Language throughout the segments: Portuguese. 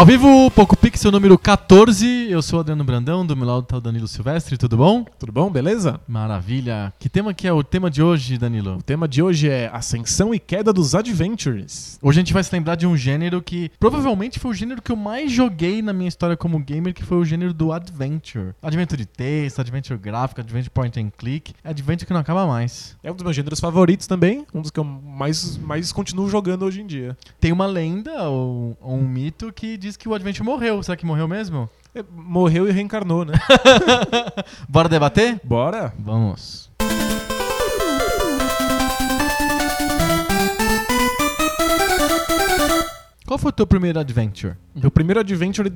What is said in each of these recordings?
Ao vivo, Poco Pixel número 14. Eu sou o Adriano Brandão, do meu lado tá o Danilo Silvestre, tudo bom? Tudo bom? Beleza? Maravilha. Que tema que é o tema de hoje, Danilo? O tema de hoje é Ascensão e Queda dos Adventures. Hoje a gente vai se lembrar de um gênero que provavelmente foi o gênero que eu mais joguei na minha história como gamer, que foi o gênero do Adventure. Adventure de texto, Adventure gráfico, Adventure point and click. Adventure que não acaba mais. É um dos meus gêneros favoritos também, um dos que eu mais, mais continuo jogando hoje em dia. Tem uma lenda ou, ou um mito que diz que o Adventure morreu. Será que morreu mesmo? É, Morreu e reencarnou, né? Bora debater? Bora? Vamos. Qual foi o teu primeiro adventure? Meu primeiro Adventure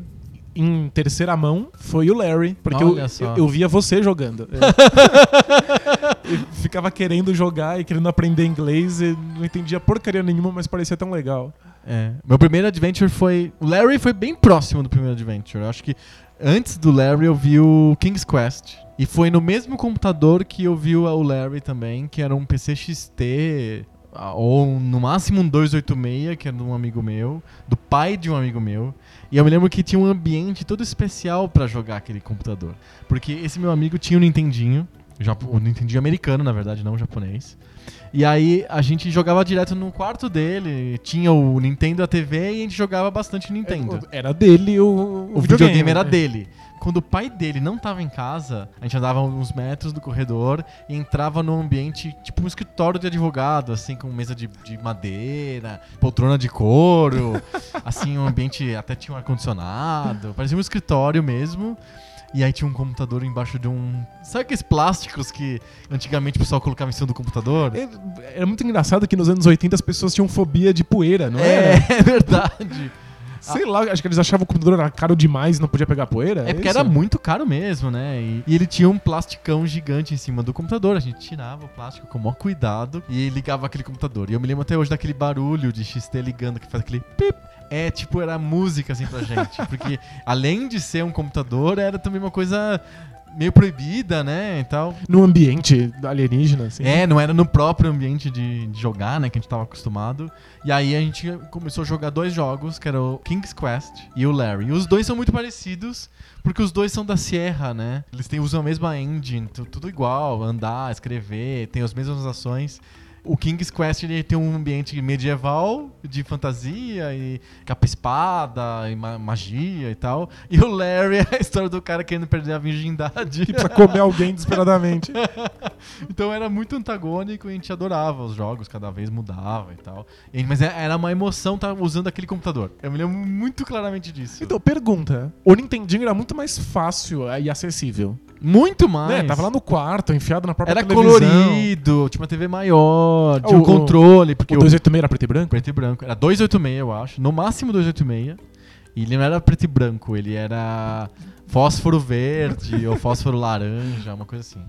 em terceira mão foi o Larry, porque eu, eu, eu via você jogando. É. E ficava querendo jogar e querendo aprender inglês e não entendia porcaria nenhuma, mas parecia tão legal. É, meu primeiro adventure foi. O Larry foi bem próximo do primeiro adventure. Eu acho que antes do Larry eu vi o King's Quest. E foi no mesmo computador que eu vi o Larry também, que era um PC XT. Ou no máximo um 286, que era de um amigo meu, do pai de um amigo meu. E eu me lembro que tinha um ambiente todo especial pra jogar aquele computador. Porque esse meu amigo tinha um Nintendinho, o Nintendinho americano, na verdade, não japonês. E aí a gente jogava direto no quarto dele, tinha o Nintendo, a TV e a gente jogava bastante Nintendo. Era dele o, O videogame era né? dele. Quando o pai dele não tava em casa, a gente andava uns metros do corredor e entrava num ambiente, tipo um escritório de advogado, assim, com mesa de, de madeira, poltrona de couro, assim, um ambiente até tinha um ar-condicionado, parecia um escritório mesmo. E aí tinha um computador embaixo de um. Sabe aqueles plásticos que antigamente o pessoal colocava em cima do computador? É, Era muito engraçado que nos anos 80 as pessoas tinham fobia de poeira, não é, era? é verdade. Sei lá, acho que eles achavam o computador era caro demais e não podia pegar poeira. É porque isso? era muito caro mesmo, né? E, e ele tinha um plasticão gigante em cima do computador. A gente tirava o plástico com o maior cuidado e ligava aquele computador. E eu me lembro até hoje daquele barulho de XT ligando que faz aquele pip. É, tipo, era música assim pra gente. Porque além de ser um computador, era também uma coisa meio proibida, né? E tal. Num ambiente alienígena, assim. É, não era no próprio ambiente de, de jogar, né? Que a gente tava acostumado. E aí a gente começou a jogar dois jogos, que era o King's Quest e o Larry. E os dois são muito parecidos, porque os dois são da Sierra, né? Eles têm, usam a mesma engine, tu- tudo igual, andar, escrever, tem as mesmas ações. O King's Quest ele tem um ambiente medieval, de fantasia, e capa-espada, e ma- magia e tal. E o Larry é a história do cara querendo perder a virgindade. Que precisa comer alguém desesperadamente. Então era muito antagônico e a gente adorava os jogos, cada vez mudava e tal. E- mas é- era uma emoção estar usando aquele computador. Eu me lembro muito claramente disso. Então, pergunta. O Nintendinho era muito mais fácil e acessível. muito mais. Né? Tava lá no quarto, enfiado na própria Era televisão. colorido, tinha uma TV maior, tinha um O- controle, porque O o 286 era preto e branco? preto e branco. Era 286, eu acho. No máximo 286. E ele não era preto e branco, ele era fósforo verde ou fósforo laranja, uma coisa assim.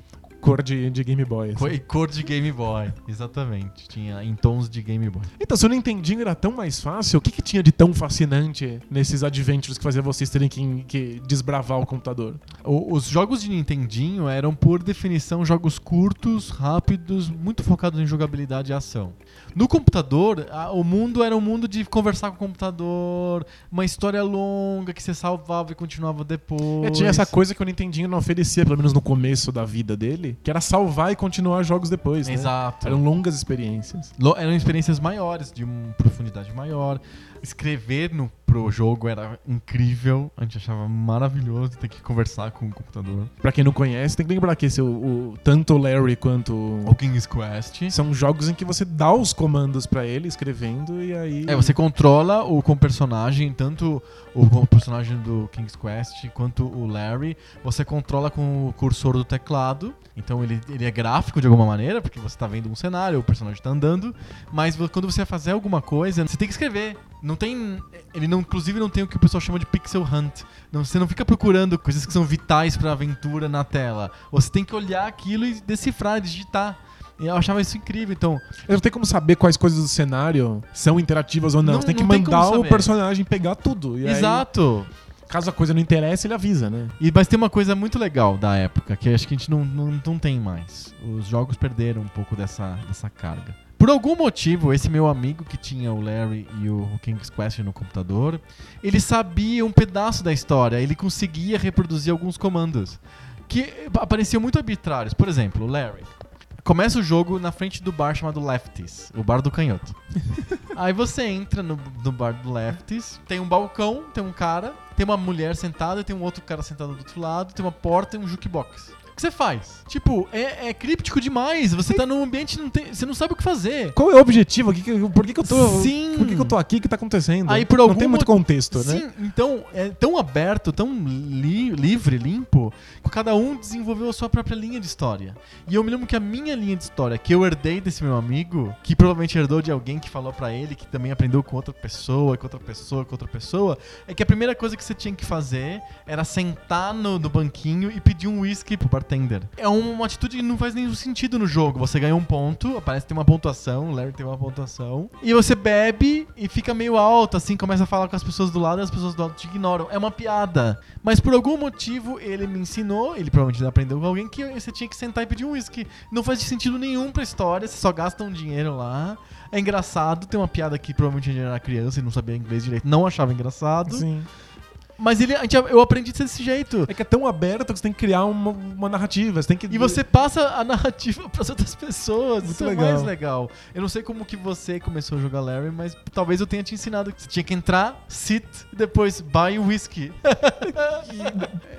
Cor de, de Game Boy. assim. Foi cor de Game Boy, exatamente. Tinha em tons de Game Boy. Então, se o Nintendinho era tão mais fácil, o que, que tinha de tão fascinante nesses adventures que fazia vocês terem que, que desbravar o computador? O- os jogos de Nintendinho eram, por definição, jogos curtos, rápidos, muito focados em jogabilidade e ação. No computador, a- o mundo era um mundo de conversar com o computador, uma história longa que você salvava e continuava depois. É, tinha essa coisa que o Nintendinho não oferecia, pelo menos no começo da vida dele, que era salvar e continuar jogos depois, né? Exato. Eram longas experiências. Lo- eram experiências maiores, de uma profundidade maior. Escrever no, pro jogo era incrível. A gente achava maravilhoso ter que conversar com o computador. Pra quem não conhece, tem que lembrar que esse, o, o- tanto o Larry quanto o- King's Quest. São jogos em que você dá os comandos pra ele escrevendo e aí. É, você controla o com personagem, tanto o personagem do King's Quest quanto o Larry. Você controla com o cursor do teclado. Então ele, ele é gráfico de alguma maneira, porque você tá vendo um cenário, o personagem tá andando. Mas quando você vai fazer alguma coisa, você tem que escrever. Não tem. Ele não, inclusive não tem o que o pessoal chama de pixel hunt. Não, você não fica procurando coisas que são vitais pra aventura na tela. Você tem que olhar aquilo e decifrar, digitar. E eu achava isso incrível. Então, Não tem como saber quais coisas do cenário são interativas ou não. Não- você tem que não tem mandar o personagem pegar tudo. E aí, exato. caso a coisa não interesse, ele avisa, né? E, mas tem uma coisa muito legal da época, que acho que a gente não, não, não tem mais. Os jogos perderam um pouco dessa, dessa carga. Por algum motivo, esse meu amigo que tinha o Larry e o King's Quest no computador, ele sabia um pedaço da história, ele conseguia reproduzir alguns comandos que apareciam muito arbitrários. Por exemplo, o Larry. Começa o jogo na frente do bar chamado Lefties, o bar do canhoto. Aí você entra no, no bar do Lefties, tem um balcão, tem um cara, tem uma mulher sentada, tem um outro cara sentado do outro lado, tem uma porta e um jukebox. O que você faz? Tipo, é, é críptico demais. Você tá num ambiente não tem, você não sabe o que fazer. Qual é o objetivo? Que que- por que, que eu tô. Sim. Por que, que eu tô aqui? O que tá acontecendo? Aí, por Não algum tem muito contexto, né? Sim, então é tão aberto, tão li- livre, limpo, que cada um desenvolveu a sua própria linha de história. E eu me lembro que a minha linha de história, que eu herdei desse meu amigo, que provavelmente herdou de alguém que falou pra ele, que também aprendeu com outra pessoa, com outra pessoa, com outra pessoa, é que a primeira coisa que você tinha que fazer era sentar no, no banquinho e pedir um whisky pro bartender. É uma atitude que não faz nenhum sentido no jogo. Você ganha um ponto, aparece que tem uma pontuação, o Larry tem uma pontuação, e você bebe e fica meio alto, assim, começa a falar com as pessoas do lado e as pessoas do lado te ignoram. É uma piada. Mas por algum motivo ele me ensinou, ele provavelmente aprendeu com alguém, que você tinha que sentar e pedir um whisky. Não faz sentido nenhum pra história, você só gasta um dinheiro lá. É engraçado, tem uma piada que provavelmente a gente era criança e não sabia inglês direito, não achava engraçado. Sim. Mas ele, a gente- eu aprendi desse jeito. É que é tão aberto que você tem que criar uma, uma narrativa. Você tem que. E você passa a narrativa pras outras pessoas. Muito Isso é legal. mais legal. Eu não sei como que você começou a jogar Larry, mas talvez eu tenha te ensinado que você tinha que entrar, sit, e depois buy whisky.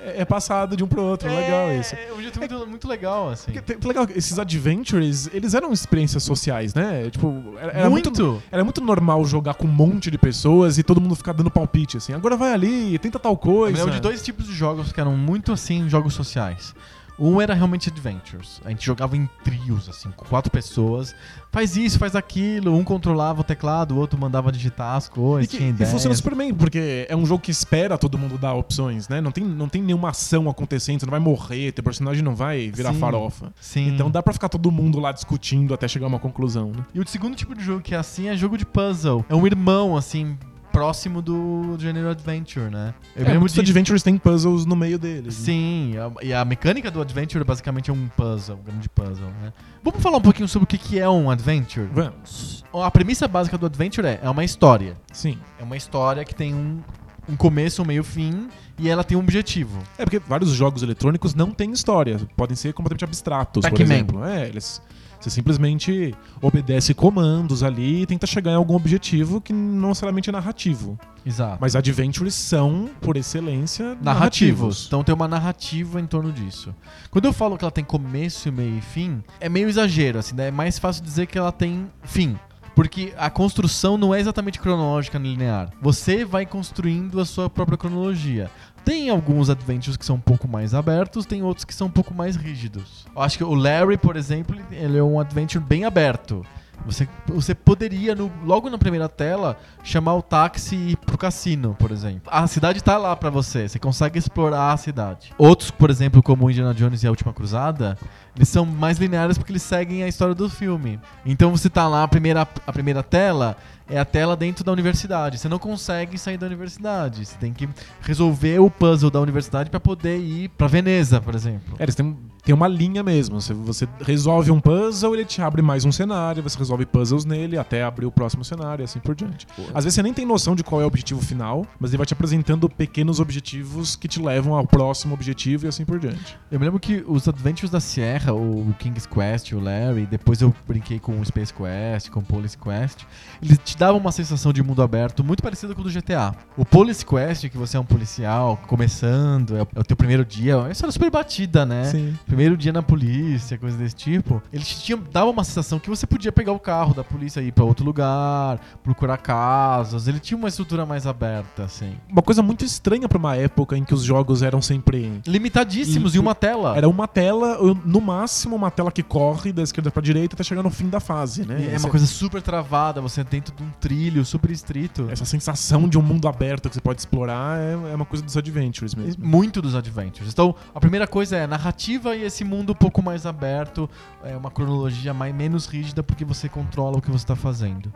É, é passado de um pro outro. É legal isso. É um jeito muito, muito legal, assim. Tem- legal, esses adventures, eles eram experiências sociais, né? Tipo, era, era muito. muito. Era muito normal jogar com um monte de pessoas e todo mundo ficar dando palpite, assim. Agora vai ali, tenta tal Eu coisa. lembro de dois tipos de jogos que eram muito assim, jogos sociais. Um era realmente adventures. A gente jogava em trios, assim, com quatro pessoas. Faz isso, faz aquilo. Um controlava o teclado, o outro mandava digitar as E, coisas. que, tinha e funciona super bem, porque é um jogo que espera todo mundo dar opções, né? Não tem, não tem nenhuma ação acontecendo, você não vai morrer, teu personagem não vai virar Sim. farofa. Sim. Então dá pra ficar todo mundo lá discutindo até chegar a uma conclusão, né? E o segundo tipo de jogo que é assim é jogo de puzzle. É um irmão, assim, próximo do gênero adventure, né? Eu é, muitos de. adventures tem puzzles no meio deles. né? Sim, a- e a mecânica do adventure basicamente é um puzzle, um grande puzzle, né? Vamos falar um pouquinho sobre o que que é um adventure? Vamos. A premissa básica do adventure é, é uma história. Sim. É uma história que tem um, um começo, um meio, fim, e ela tem um objetivo. É porque vários jogos eletrônicos não têm história, podem ser completamente abstratos, por exemplo. É, eles você simplesmente obedece comandos ali e tenta chegar em algum objetivo que não necessariamente é narrativo. Exato. Mas adventures são, por excelência, narrativos. narrativos. Então tem uma narrativa em torno disso. Quando eu falo que ela tem começo, meio e fim, é meio exagero, assim, né? É mais fácil dizer que ela tem fim. Porque a construção não é exatamente cronológica nem linear. Você vai construindo a sua própria cronologia. Tem alguns adventures que são um pouco mais abertos, tem outros que são um pouco mais rígidos. Eu acho que o Larry, por exemplo, ele- é um adventure bem aberto. Você, você poderia, no- logo na primeira tela, chamar o táxi e ir pro cassino, por exemplo. A cidade tá lá pra você, você consegue explorar a cidade. Outros, por exemplo, como Indiana Jones e a Última Cruzada, eles são mais lineares porque eles seguem a história do filme. Então você tá lá, a primeira, a primeira tela é a tela dentro da universidade. Você não consegue sair da universidade. Você tem que resolver o puzzle da universidade pra poder ir pra Veneza, por exemplo. É, eles têm, têm uma linha mesmo. Você, você resolve um puzzle, ele te abre mais um cenário, você resolve puzzles nele até abrir o próximo cenário e assim por diante. Às vezes você nem tem noção de qual é o objetivo final, mas ele vai te apresentando pequenos objetivos que te levam ao próximo objetivo e assim por diante. Eu me lembro que os Adventures da Sierra, o King's Quest, o Larry, depois eu brinquei com o Space Quest, com o Police Quest, eles te davam uma sensação de mundo aberto muito parecida com o do GTA. O Police Quest, que você é um policial começando, é o, é o teu primeiro dia, é uma história super batida, né? Sim. Primeiro dia na polícia, coisa desse tipo. Eles te tinham, davam uma sensação que você podia pegar o carro da polícia e ir pra outro lugar, procurar casas. Ele tinha uma estrutura mais aberta, assim. Uma coisa muito estranha pra uma época em que os jogos eram sempre. Limitadíssimos E- em uma tela. Era uma tela, no máximo uma tela que corre da esquerda pra direita até chegar no fim da fase, né? É Essa- uma coisa super travada, você é dentro de um trilho super estrito. Essa sensação de um mundo aberto que você pode explorar é, é uma coisa dos adventures mesmo. Muito dos adventures. Então, a primeira coisa é a narrativa e esse mundo um pouco mais aberto, é uma cronologia mais, menos rígida porque você controla o que você está fazendo.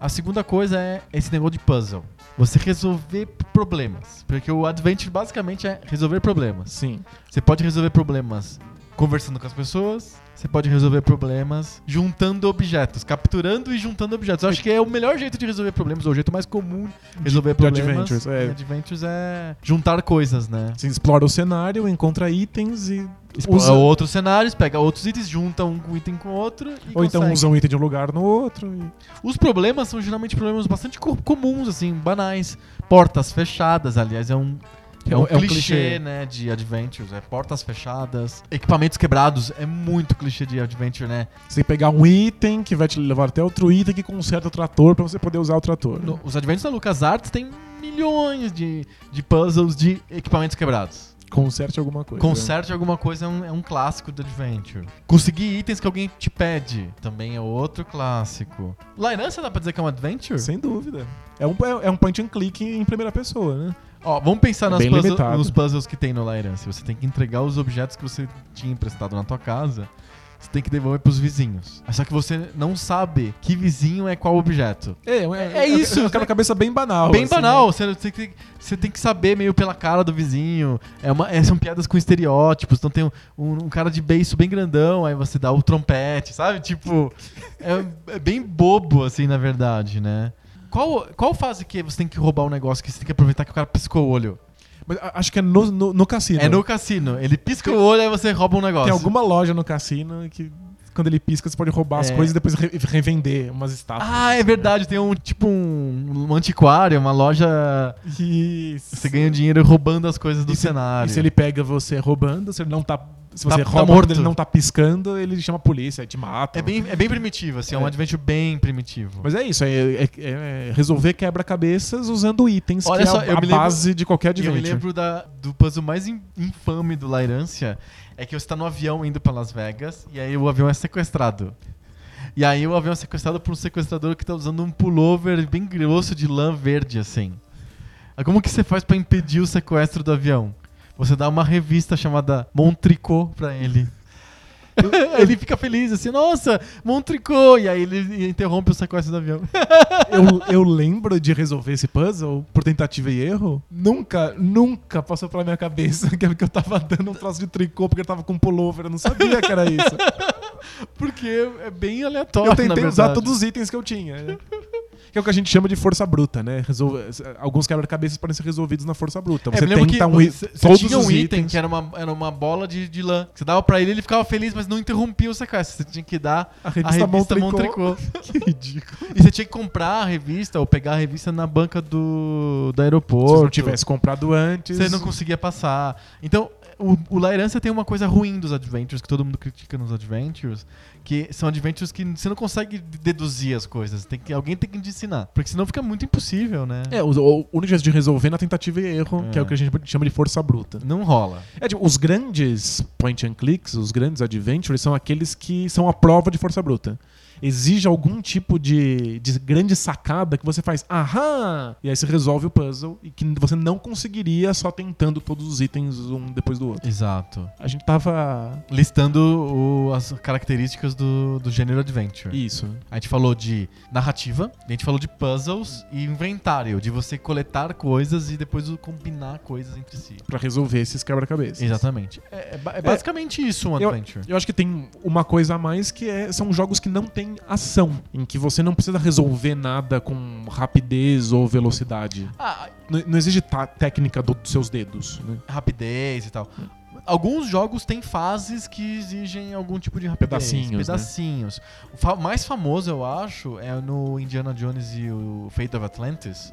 A segunda coisa é esse negócio de puzzle. Você resolver problemas. Porque o adventure basicamente é resolver problemas. Sim. Você pode resolver problemas conversando com as pessoas, você pode resolver problemas juntando objetos, capturando e juntando objetos. Eu acho que é o melhor jeito de resolver problemas, ou o jeito mais comum de resolver de problemas. adventures, é. adventures é juntar coisas, né? Você explora o cenário, encontra itens e. Explora usa- outros cenários, pega outros itens, junta um item com outro e Ou então consegue. usa um item de um lugar no outro. e- Os problemas são geralmente problemas bastante co- comuns, assim, banais. Portas fechadas, aliás, é um, é um, É um clichê, clichê. né, de adventures. É portas fechadas, equipamentos quebrados. É muito clichê de adventure, né? Você tem que pegar um item que vai te levar até outro item que conserta o trator pra você poder usar o trator. No- os adventures da LucasArts têm milhões de, de puzzles de equipamentos quebrados. Conserte alguma coisa. Conserte alguma coisa é um, é um clássico do Adventure. Conseguir itens que alguém te pede também é outro clássico. Lirança dá pra dizer que é um Adventure? Sem dúvida. É um, é, é um point and click em primeira pessoa, né? Ó, vamos pensar É nas puzzle- nos puzzles que tem no Lirança. Você tem que entregar os objetos que você tinha emprestado na tua casa. Você tem que devolver pros vizinhos. Só que você não sabe que vizinho é qual objeto. É, É isso, É uma cabeça bem banal. Bem assim, banal, né? você, tem, que- você tem que saber meio pela cara do vizinho. É uma, é, são piadas com estereótipos. Então tem um, um- um cara de beiço bem grandão, aí você dá o trompete, sabe? Tipo, é, é bem bobo, assim, na verdade, né? Qual, qual fase que você tem que roubar um negócio que você tem que aproveitar que o cara piscou o olho? Mas a- acho que é no, no, no cassino. É no cassino. Ele pisca o olho, aí você rouba um negócio. Tem alguma loja no cassino que quando ele pisca você pode roubar as É. coisas e depois re- revender umas estátuas. Ah, é verdade. Tem um tipo um, um antiquário, uma loja. Isso. Você ganha dinheiro roubando as coisas do E se- cenário. E se ele pega você roubando, se ele não tá. Se Tá- você tá rouba morto. quando ele não tá piscando, ele chama a polícia, te mata. É bem, é bem primitivo, assim, é, um É. adventure bem primitivo. Mas é isso, é, é- é resolver quebra-cabeças usando itens, Olha que só, é eu a, a me lembro- base de qualquer E eu me adventure. lembro da, do puzzle mais in- infame do Lairância, é que você tá no avião indo pra Las Vegas, e aí o avião é sequestrado. E aí o avião é sequestrado por um sequestrador que tá usando um pullover bem grosso de lã verde, assim. Como que você faz pra impedir o sequestro do avião? Você dá uma revista chamada Montricot pra ele. ele fica feliz, assim, nossa, Montricot! E aí ele interrompe o sequestro do avião. eu, eu lembro de resolver esse puzzle por tentativa e erro. Nunca, nunca passou pela minha cabeça que eu tava dando um troço de tricô porque eu tava com um pullover. Eu não sabia que era isso. Porque é bem aleatório, eu tentei usar todos os itens que eu tinha. Que é o que a gente chama de força bruta, né? Resolve- Alguns quebra-cabeças podem ser resolvidos na força bruta. É, Você lembro tenta que um, você- todos tinha um item itens. que era uma, era uma bola de, de lã. Você dava pra ele, ele ficava feliz, mas não interrompia o sequestro. Você tinha que dar A a revista, revista Montricot. Que ridículo. E você tinha que comprar a revista ou pegar a revista na banca do, do Se aeroporto. você não tivesse comprado antes. Você não conseguia passar. Então, o, o Lairância tem uma coisa ruim dos adventures, que todo mundo critica nos adventures, que são adventures que você não consegue deduzir as coisas. Tem que, alguém tem que te ensinar. Porque senão fica muito impossível, né? É, o, o único jeito de resolver na tentativa e erro, É. que é o que a gente chama de força bruta. Não rola. É, tipo, os grandes point and clicks, os grandes adventures, são aqueles que são a prova de força bruta. Exige algum tipo de, de grande sacada que você faz, aham! E aí você resolve o puzzle e que você não conseguiria só tentando todos os itens um depois do outro. Exato. A gente tava. Listando o- as características do, do gênero adventure. Isso. A gente falou de narrativa, a gente falou de puzzles e inventário, de você coletar coisas e depois combinar coisas entre si. Pra resolver esses quebra-cabeças. Exatamente. É, é ba- é basicamente isso um Eu- adventure. Eu acho que tem uma coisa a mais que é, são jogos que não têm ação, em que você não precisa resolver nada com rapidez ou velocidade. Ah, Não, não exige técnica do- dos seus dedos. né? rapidez e tal. Alguns jogos têm fases que exigem algum tipo de rapidez. Pedacinhos, né? Pedacinhos. O fa- mais famoso, eu acho, é no Indiana Jones e o Fate of Atlantis.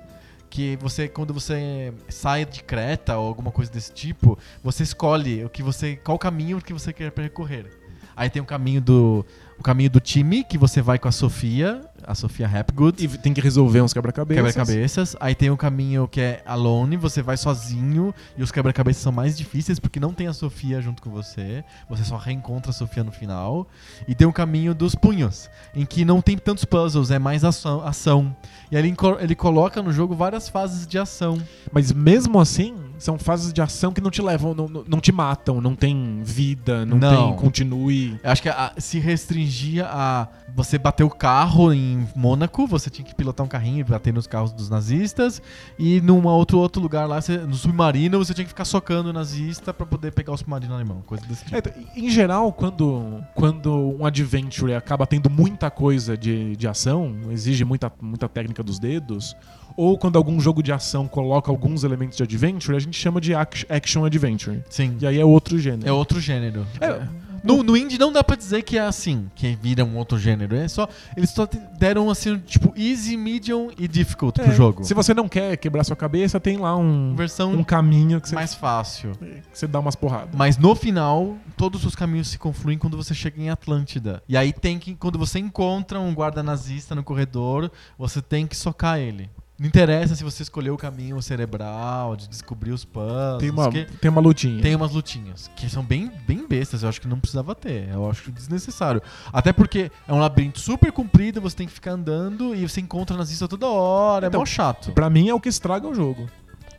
Que você, quando você sai de Creta ou alguma coisa desse tipo, você escolhe o que você, qual caminho que você quer percorrer. Aí tem o caminho do o caminho do time, que você vai com a Sofia, a Sofia Hapgood. E tem que resolver uns quebra-cabeças. Quebra-cabeças. Aí tem o caminho que é alone, você vai sozinho e os quebra-cabeças são mais difíceis porque não tem a Sofia junto com você. Você só reencontra a Sofia no final. E tem o caminho dos punhos, em que não tem tantos puzzles, é mais ação. ação. E aí ele, ele coloca no jogo várias fases de ação. Mas mesmo assim, são fases de ação que não te levam, não, não- te matam, não tem vida, não, Não. tem continue. Eu acho que a- se restringia a você bater o carro em Mônaco, você tinha que pilotar um carrinho e bater nos carros dos nazistas, e num outro, outro lugar lá, você- no submarino, você tinha que ficar socando o nazista pra poder pegar o submarino alemão, coisa desse tipo. É, em geral, quando, quando um adventure acaba tendo muita coisa de, de ação, exige muita, muita técnica dos dedos, ou quando algum jogo de ação coloca alguns elementos de adventure, a gente chama de ac- action adventure. Sim. E aí é outro gênero. É outro gênero. É, No, no indie não dá pra dizer que é assim, que vira um outro gênero. É só. Eles só deram assim, tipo, easy, medium e difficult É, pro jogo. Se você não quer quebrar sua cabeça, tem lá um, Versão um caminho que você, mais fácil. que você dá umas porradas. Mas no final, todos os caminhos se confluem quando você chega em Atlântida. E aí tem que. Quando você encontra um guarda nazista no corredor, você tem que socar ele. Não interessa se você escolheu o caminho cerebral, de descobrir os puzzles. Tem uma, tem uma lutinha. tem umas lutinhas que são bem, bem bestas. Eu acho que não precisava ter. Eu acho desnecessário. Até porque é um labirinto super comprido, você tem que ficar andando e você encontra nazista toda hora. Então, é mó chato. Pra mim é o que estraga o jogo.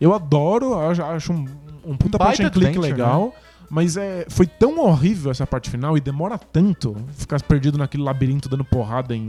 Eu adoro, acho, acho um, um puta point and click adventure, legal. Mas é, foi tão horrível essa parte final e demora tanto ficar perdido naquele labirinto dando porrada em,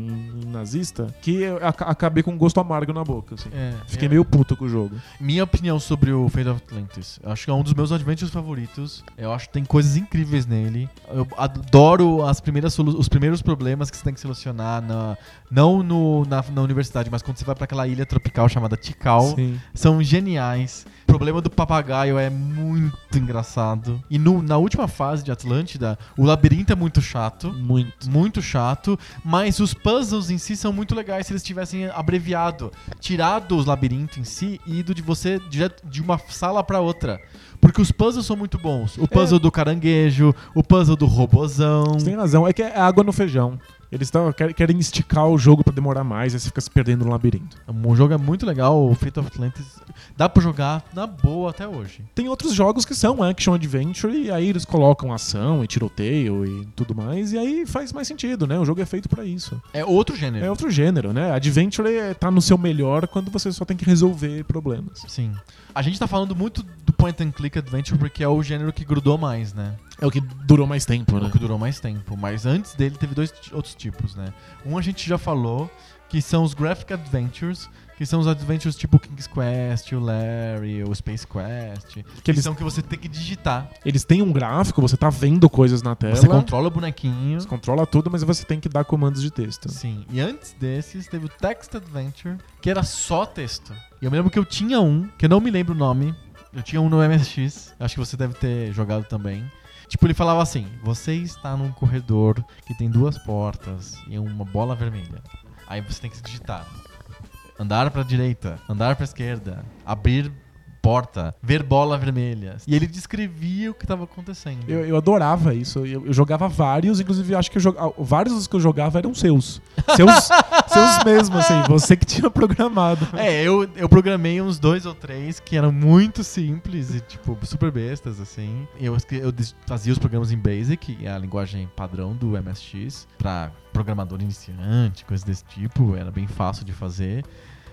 em nazista que eu aca- acabei com um gosto amargo na boca. assim. É, Fiquei é- meio puto com o jogo. Minha opinião sobre o Fate of Atlantis. Eu acho que é um dos meus adventures favoritos. Eu acho que tem coisas incríveis nele. Eu adoro as primeiras os primeiros problemas que você tem que solucionar na, não no, na, na universidade, mas quando você vai pra aquela ilha tropical chamada Tikal. Sim. São geniais. O problema do papagaio é muito engraçado. E no- na última fase de Atlântida, o labirinto é muito chato. Muito. Muito chato, mas os puzzles em si são muito legais se eles tivessem abreviado, tirado os labirintos em si e ido de você direto de uma sala pra outra. Porque os puzzles são muito bons. O puzzle do caranguejo, o puzzle do robozão. Você tem razão, é que é água no feijão. Eles tão, quer- querem esticar o jogo pra demorar mais, aí você fica se perdendo no labirinto. O jogo é muito legal, o Fate of Atlantis dá pra jogar na boa até hoje. Tem outros jogos que são action adventure e aí eles colocam ação e tiroteio e tudo mais, e aí faz mais sentido, né? O jogo é feito pra isso. É outro gênero. É outro gênero, né? Adventure é- tá no seu melhor quando você só tem que resolver problemas. Sim. A gente tá falando muito do point and click adventure porque é o gênero que grudou mais, né? É o que durou mais tempo, É né? o que durou mais tempo. Mas antes dele teve dois outros tipos, né? Um a gente já falou, que são os graphic adventures, que são os adventures tipo King's Quest, o Larry, o Space Quest, que, Que eles, são que você tem que digitar. eles têm um gráfico, você tá vendo coisas na tela, Você controla o bonequinho. você controla tudo, mas você tem que dar comandos de texto. Sim. E antes desses, teve o Text Adventure, que era só texto. E eu me lembro que eu tinha um, que eu não me lembro o nome. Eu tinha um no MSX, acho que você deve ter jogado também. Tipo, ele falava assim: Você está num corredor que tem duas portas e uma bola vermelha. Aí você tem que digitar: andar pra direita, andar pra esquerda, abrir porta, ver bola vermelha. E ele descrevia o que estava acontecendo. Eu, eu adorava isso. Eu, eu jogava vários, inclusive acho que eu joga- vários dos que eu jogava eram seus. Seus, seus mesmo, assim. Você que tinha programado. É, eu, eu programei uns dois ou três que eram muito simples e, tipo, super bestas, assim. Eu, eu fazia os programas em Basic, que é a linguagem padrão do MSX, pra programador iniciante, coisas desse tipo. Era bem fácil de fazer.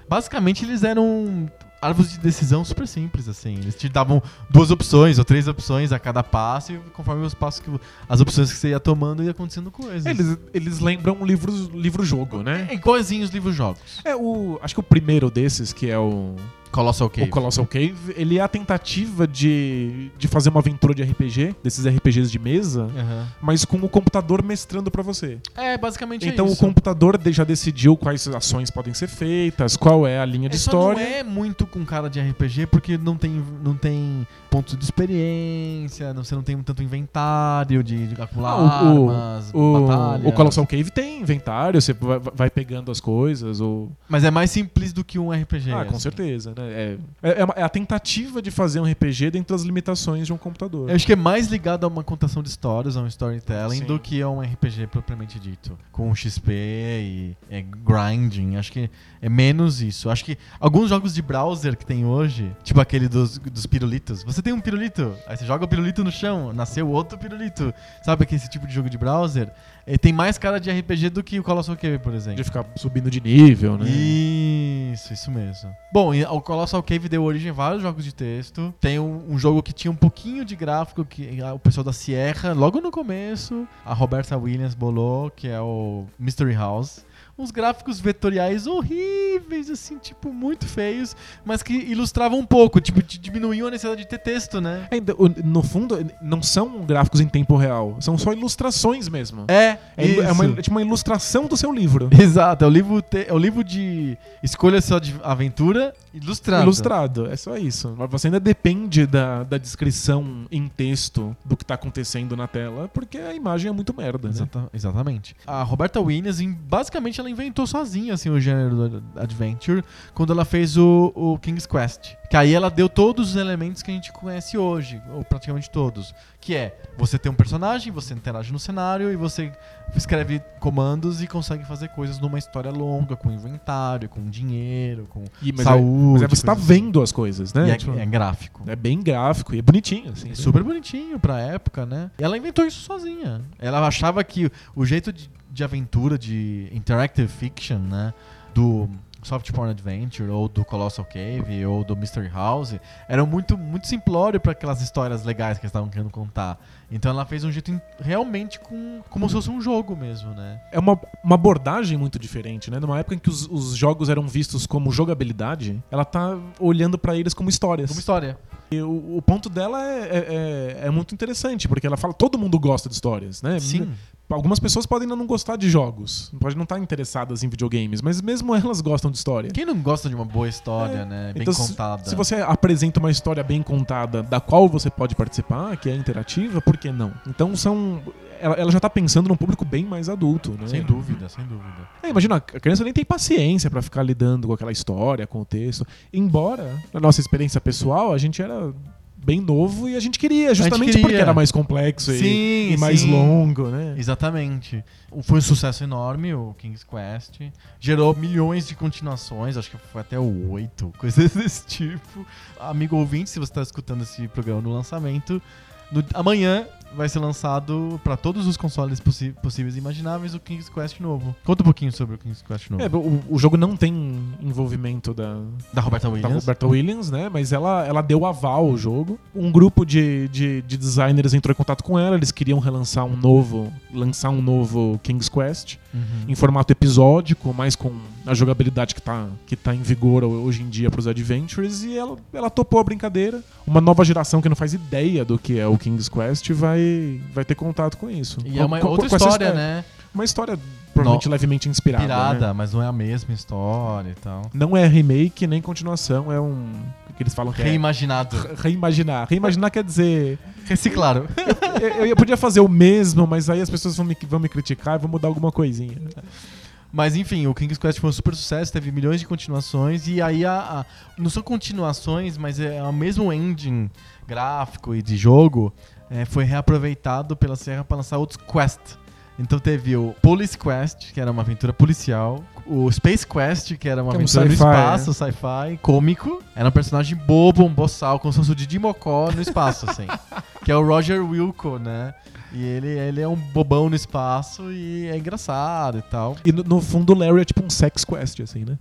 Basicamente, eles eram árvores de decisão super simples, assim. Eles te davam duas opções ou três opções a cada passo e conforme os passos que... As opções que você ia tomando, ia acontecendo coisas. Eles, eles lembram livros, livro-jogo, né? É os livros-jogos. É, o, acho que o primeiro desses, que é o, Colossal Cave. o Colossal Cave, ele é a tentativa de, de fazer uma aventura de RPG, desses RPGs de mesa, Aham. mas com o computador mestrando pra você. É, basicamente Então é o isso. computador de- já decidiu quais ações podem ser feitas, qual é a linha de É, só história. não é muito com cara de RPG porque não tem, não tem ponto de experiência, não, você não tem tanto inventário de, de acumular Ah, o- armas, O, batalhas. o Colossal Cave tem inventário, você vai, vai pegando as coisas. Ou... Mas é mais simples do que um RPG. ah, com assim. certeza. Né? É, é, é é a tentativa de fazer um RPG dentro das limitações de um computador. Eu acho que é mais ligado a uma contação de histórias, a um storytelling, Sim. do que a um RPG propriamente dito. Com XP e é, grinding. Acho que é menos isso. Acho que alguns jogos de browser browser que tem hoje, tipo aquele dos, dos pirulitos. Você tem um pirulito, aí você joga o pirulito no chão, nasceu outro pirulito. Sabe que esse tipo de jogo de browser? Ele tem mais cara de RPG do que o Colossal Cave, por exemplo. De ficar subindo de nível, né? Isso, isso mesmo. Bom, o Colossal Cave deu origem a vários jogos de texto. Tem um, um jogo que tinha um pouquinho de gráfico que a- o pessoal da Sierra, logo no começo, a Roberta Williams bolou, que é o Mystery House. Uns gráficos vetoriais horríveis, assim, tipo, muito feios, mas que ilustravam um pouco, tipo, diminuíam a necessidade de ter texto, né? Ainda, o- no fundo, não são gráficos em tempo real, são só ilustrações mesmo. É, É, é uma, é tipo uma ilustração do seu livro. Exato, é o livro, te- é o livro de escolha sua aventura ilustrado. Ilustrado, é só isso. Mas você ainda depende da, da descrição em texto do que tá acontecendo na tela, porque a imagem é muito merda, né? Exata- exatamente. A Roberta Williams, basicamente, ela inventou sozinha assim, o gênero do adventure quando ela fez o, o King's Quest. Que aí ela deu todos os elementos que a gente conhece hoje, ou praticamente todos. Que é, você tem um personagem, você interage no cenário e você escreve comandos e consegue fazer coisas numa história longa, com inventário, com dinheiro, com E- mas, saúde. é, mas é você tá assim. vendo as coisas, né? E é, Tipo, é gráfico. é bem gráfico e é bonitinho, assim. É né? super bonitinho pra época, né? E ela inventou isso sozinha. Ela achava que o jeito de, de aventura, de interactive fiction, né? Do Soft Porn Adventure, ou do Colossal Cave, ou do Mystery House, era muito, muito simplório para aquelas histórias legais que eles estavam querendo contar. Então ela fez um jeito realmente com, como se fosse um jogo mesmo, né? É uma, uma abordagem muito diferente, né? Numa época em que os, os jogos eram vistos como jogabilidade, ela tá olhando pra eles como histórias. Como história. E o, o ponto dela é, é, é- é muito interessante, porque ela fala todo mundo gosta de histórias, né? Sim. Algumas pessoas podem ainda não gostar de jogos, podem não estar interessadas em videogames, mas mesmo elas gostam de história. Quem não gosta de uma boa história, É, né? Bem então, se- contada. Se você apresenta uma história bem contada, da qual você pode participar, que é interativa, por que não? Então são. Ela, ela já tá pensando num público bem mais adulto, né? Sem dúvida, sem dúvida. É, imagina, a criança nem tem paciência pra ficar lidando com aquela história, com o texto. Embora, na nossa experiência pessoal, a gente era bem novo e a gente queria, justamente queria. porque era mais complexo e- Sim, e, mais sim. longo, né? Exatamente. Foi um sucesso enorme, o King's Quest. Gerou milhões de continuações, acho que foi até o 8, coisas desse tipo. Amigo ouvinte, se você está escutando esse programa no lançamento, no- amanhã vai ser lançado para todos os consoles possi- possíveis e imagináveis o King's Quest novo. Conta um pouquinho sobre o King's Quest novo. É, o, o jogo não tem envolvimento da, da Roberta da Williams. Roberta Williams, né? Mas ela, ela deu aval ao jogo. Um grupo de, de, de designers entrou em contato com ela. Eles queriam relançar um novo, lançar um novo King's Quest Uhum. em formato episódico, mais com a jogabilidade que tá, que tá em vigor hoje em dia pros Adventures. E ela, ela topou a brincadeira. Uma nova geração que não faz ideia do que é o King's Quest vai, vai ter contato com isso. E é uma Com- com- outra com essa história, né? Uma história provavelmente No- levemente inspirada. Pirada, né? mas não é a mesma história e tal. Não é remake nem continuação, é um. O que eles falam que é. Reimaginado. Re- Reimaginar. Reimaginar quer dizer. Reciclaram. eu, eu podia fazer o mesmo, mas aí as pessoas vão me, vão me criticar e vão mudar alguma coisinha. Mas enfim, o King's Quest foi um super sucesso, teve milhões de continuações e aí a, a- não são continuações, mas é o mesmo engine gráfico e de jogo é, foi reaproveitado pela Serra para lançar outros Quest. Então teve o Police Quest, que era uma aventura policial, o Space Quest, que era uma Que é um aventura no espaço, sci-fi, cômico. Era um personagem bobo, um boçal, como se fosse o Didi Mocó no espaço, assim. que é o Roger Wilco, né? E ele, ele é um bobão no espaço e é engraçado e tal. E no, no fundo o Larry é tipo um sex quest, assim, né?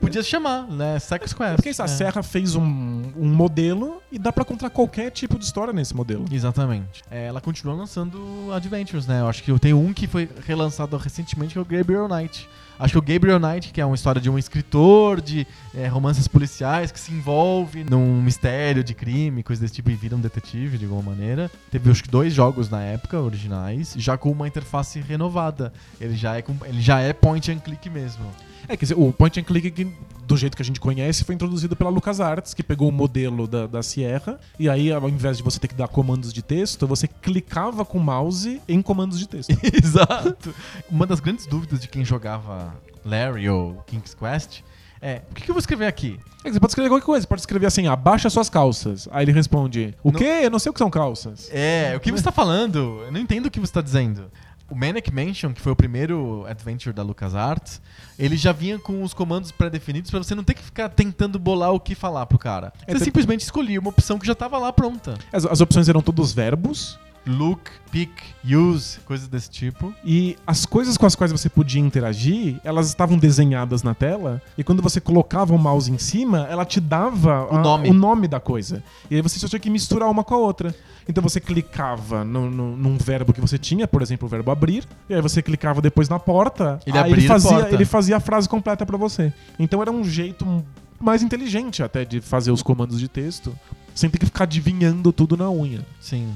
Podia se chamar, né? Sex Quest. Porque a é. Serra fez um, um modelo e dá pra contar qualquer tipo de história nesse modelo. Exatamente. É, ela continua lançando Adventures, né? Eu acho que eu tenho um que foi relançado recentemente, que é o Gabriel Knight. Acho que o Gabriel Knight, que é uma história de um escritor de é, romances policiais que se envolve num mistério de crime, coisa desse tipo, e vira um detetive de alguma maneira. Teve acho que dois jogos na época, originais, já com uma interface renovada. Ele já é, ele já é point and click mesmo. É, quer dizer, o point and click, do jeito que a gente conhece, foi introduzido pela LucasArts, que pegou o modelo da, da Sierra, e aí, ao invés de você ter que dar comandos de texto, você clicava com o mouse em comandos de texto. Exato. Uma das grandes dúvidas de quem jogava Larry ou King's Quest é: o que, que eu vou escrever aqui? É que você pode escrever qualquer coisa, você pode escrever assim, abaixa suas calças. Aí ele responde, o Não- quê? Eu não sei o que são calças. É, o que você tá falando? Eu não entendo o que você tá dizendo. O Manic Mansion, que foi o primeiro adventure da LucasArts, ele já vinha com os comandos pré-definidos pra você não ter que ficar tentando bolar o que falar pro cara. É, Você tem- simplesmente escolhia uma opção que já tava lá pronta. As, as opções eram todos verbos. Look, pick, use, coisas desse tipo. E as coisas com as quais você podia interagir, elas estavam desenhadas na tela. E quando você colocava o mouse em cima, ela te dava O a- nome. o nome da coisa. E aí você só tinha que misturar uma com a outra. Então você clicava no, no- num verbo que você tinha, por exemplo, o verbo abrir. E aí você clicava depois na porta. Ele aí ele a fazia, porta. ele fazia a frase completa pra você. Então era um jeito mais inteligente até de fazer os comandos de texto. Sem ter que ficar adivinhando tudo na unha. Sim.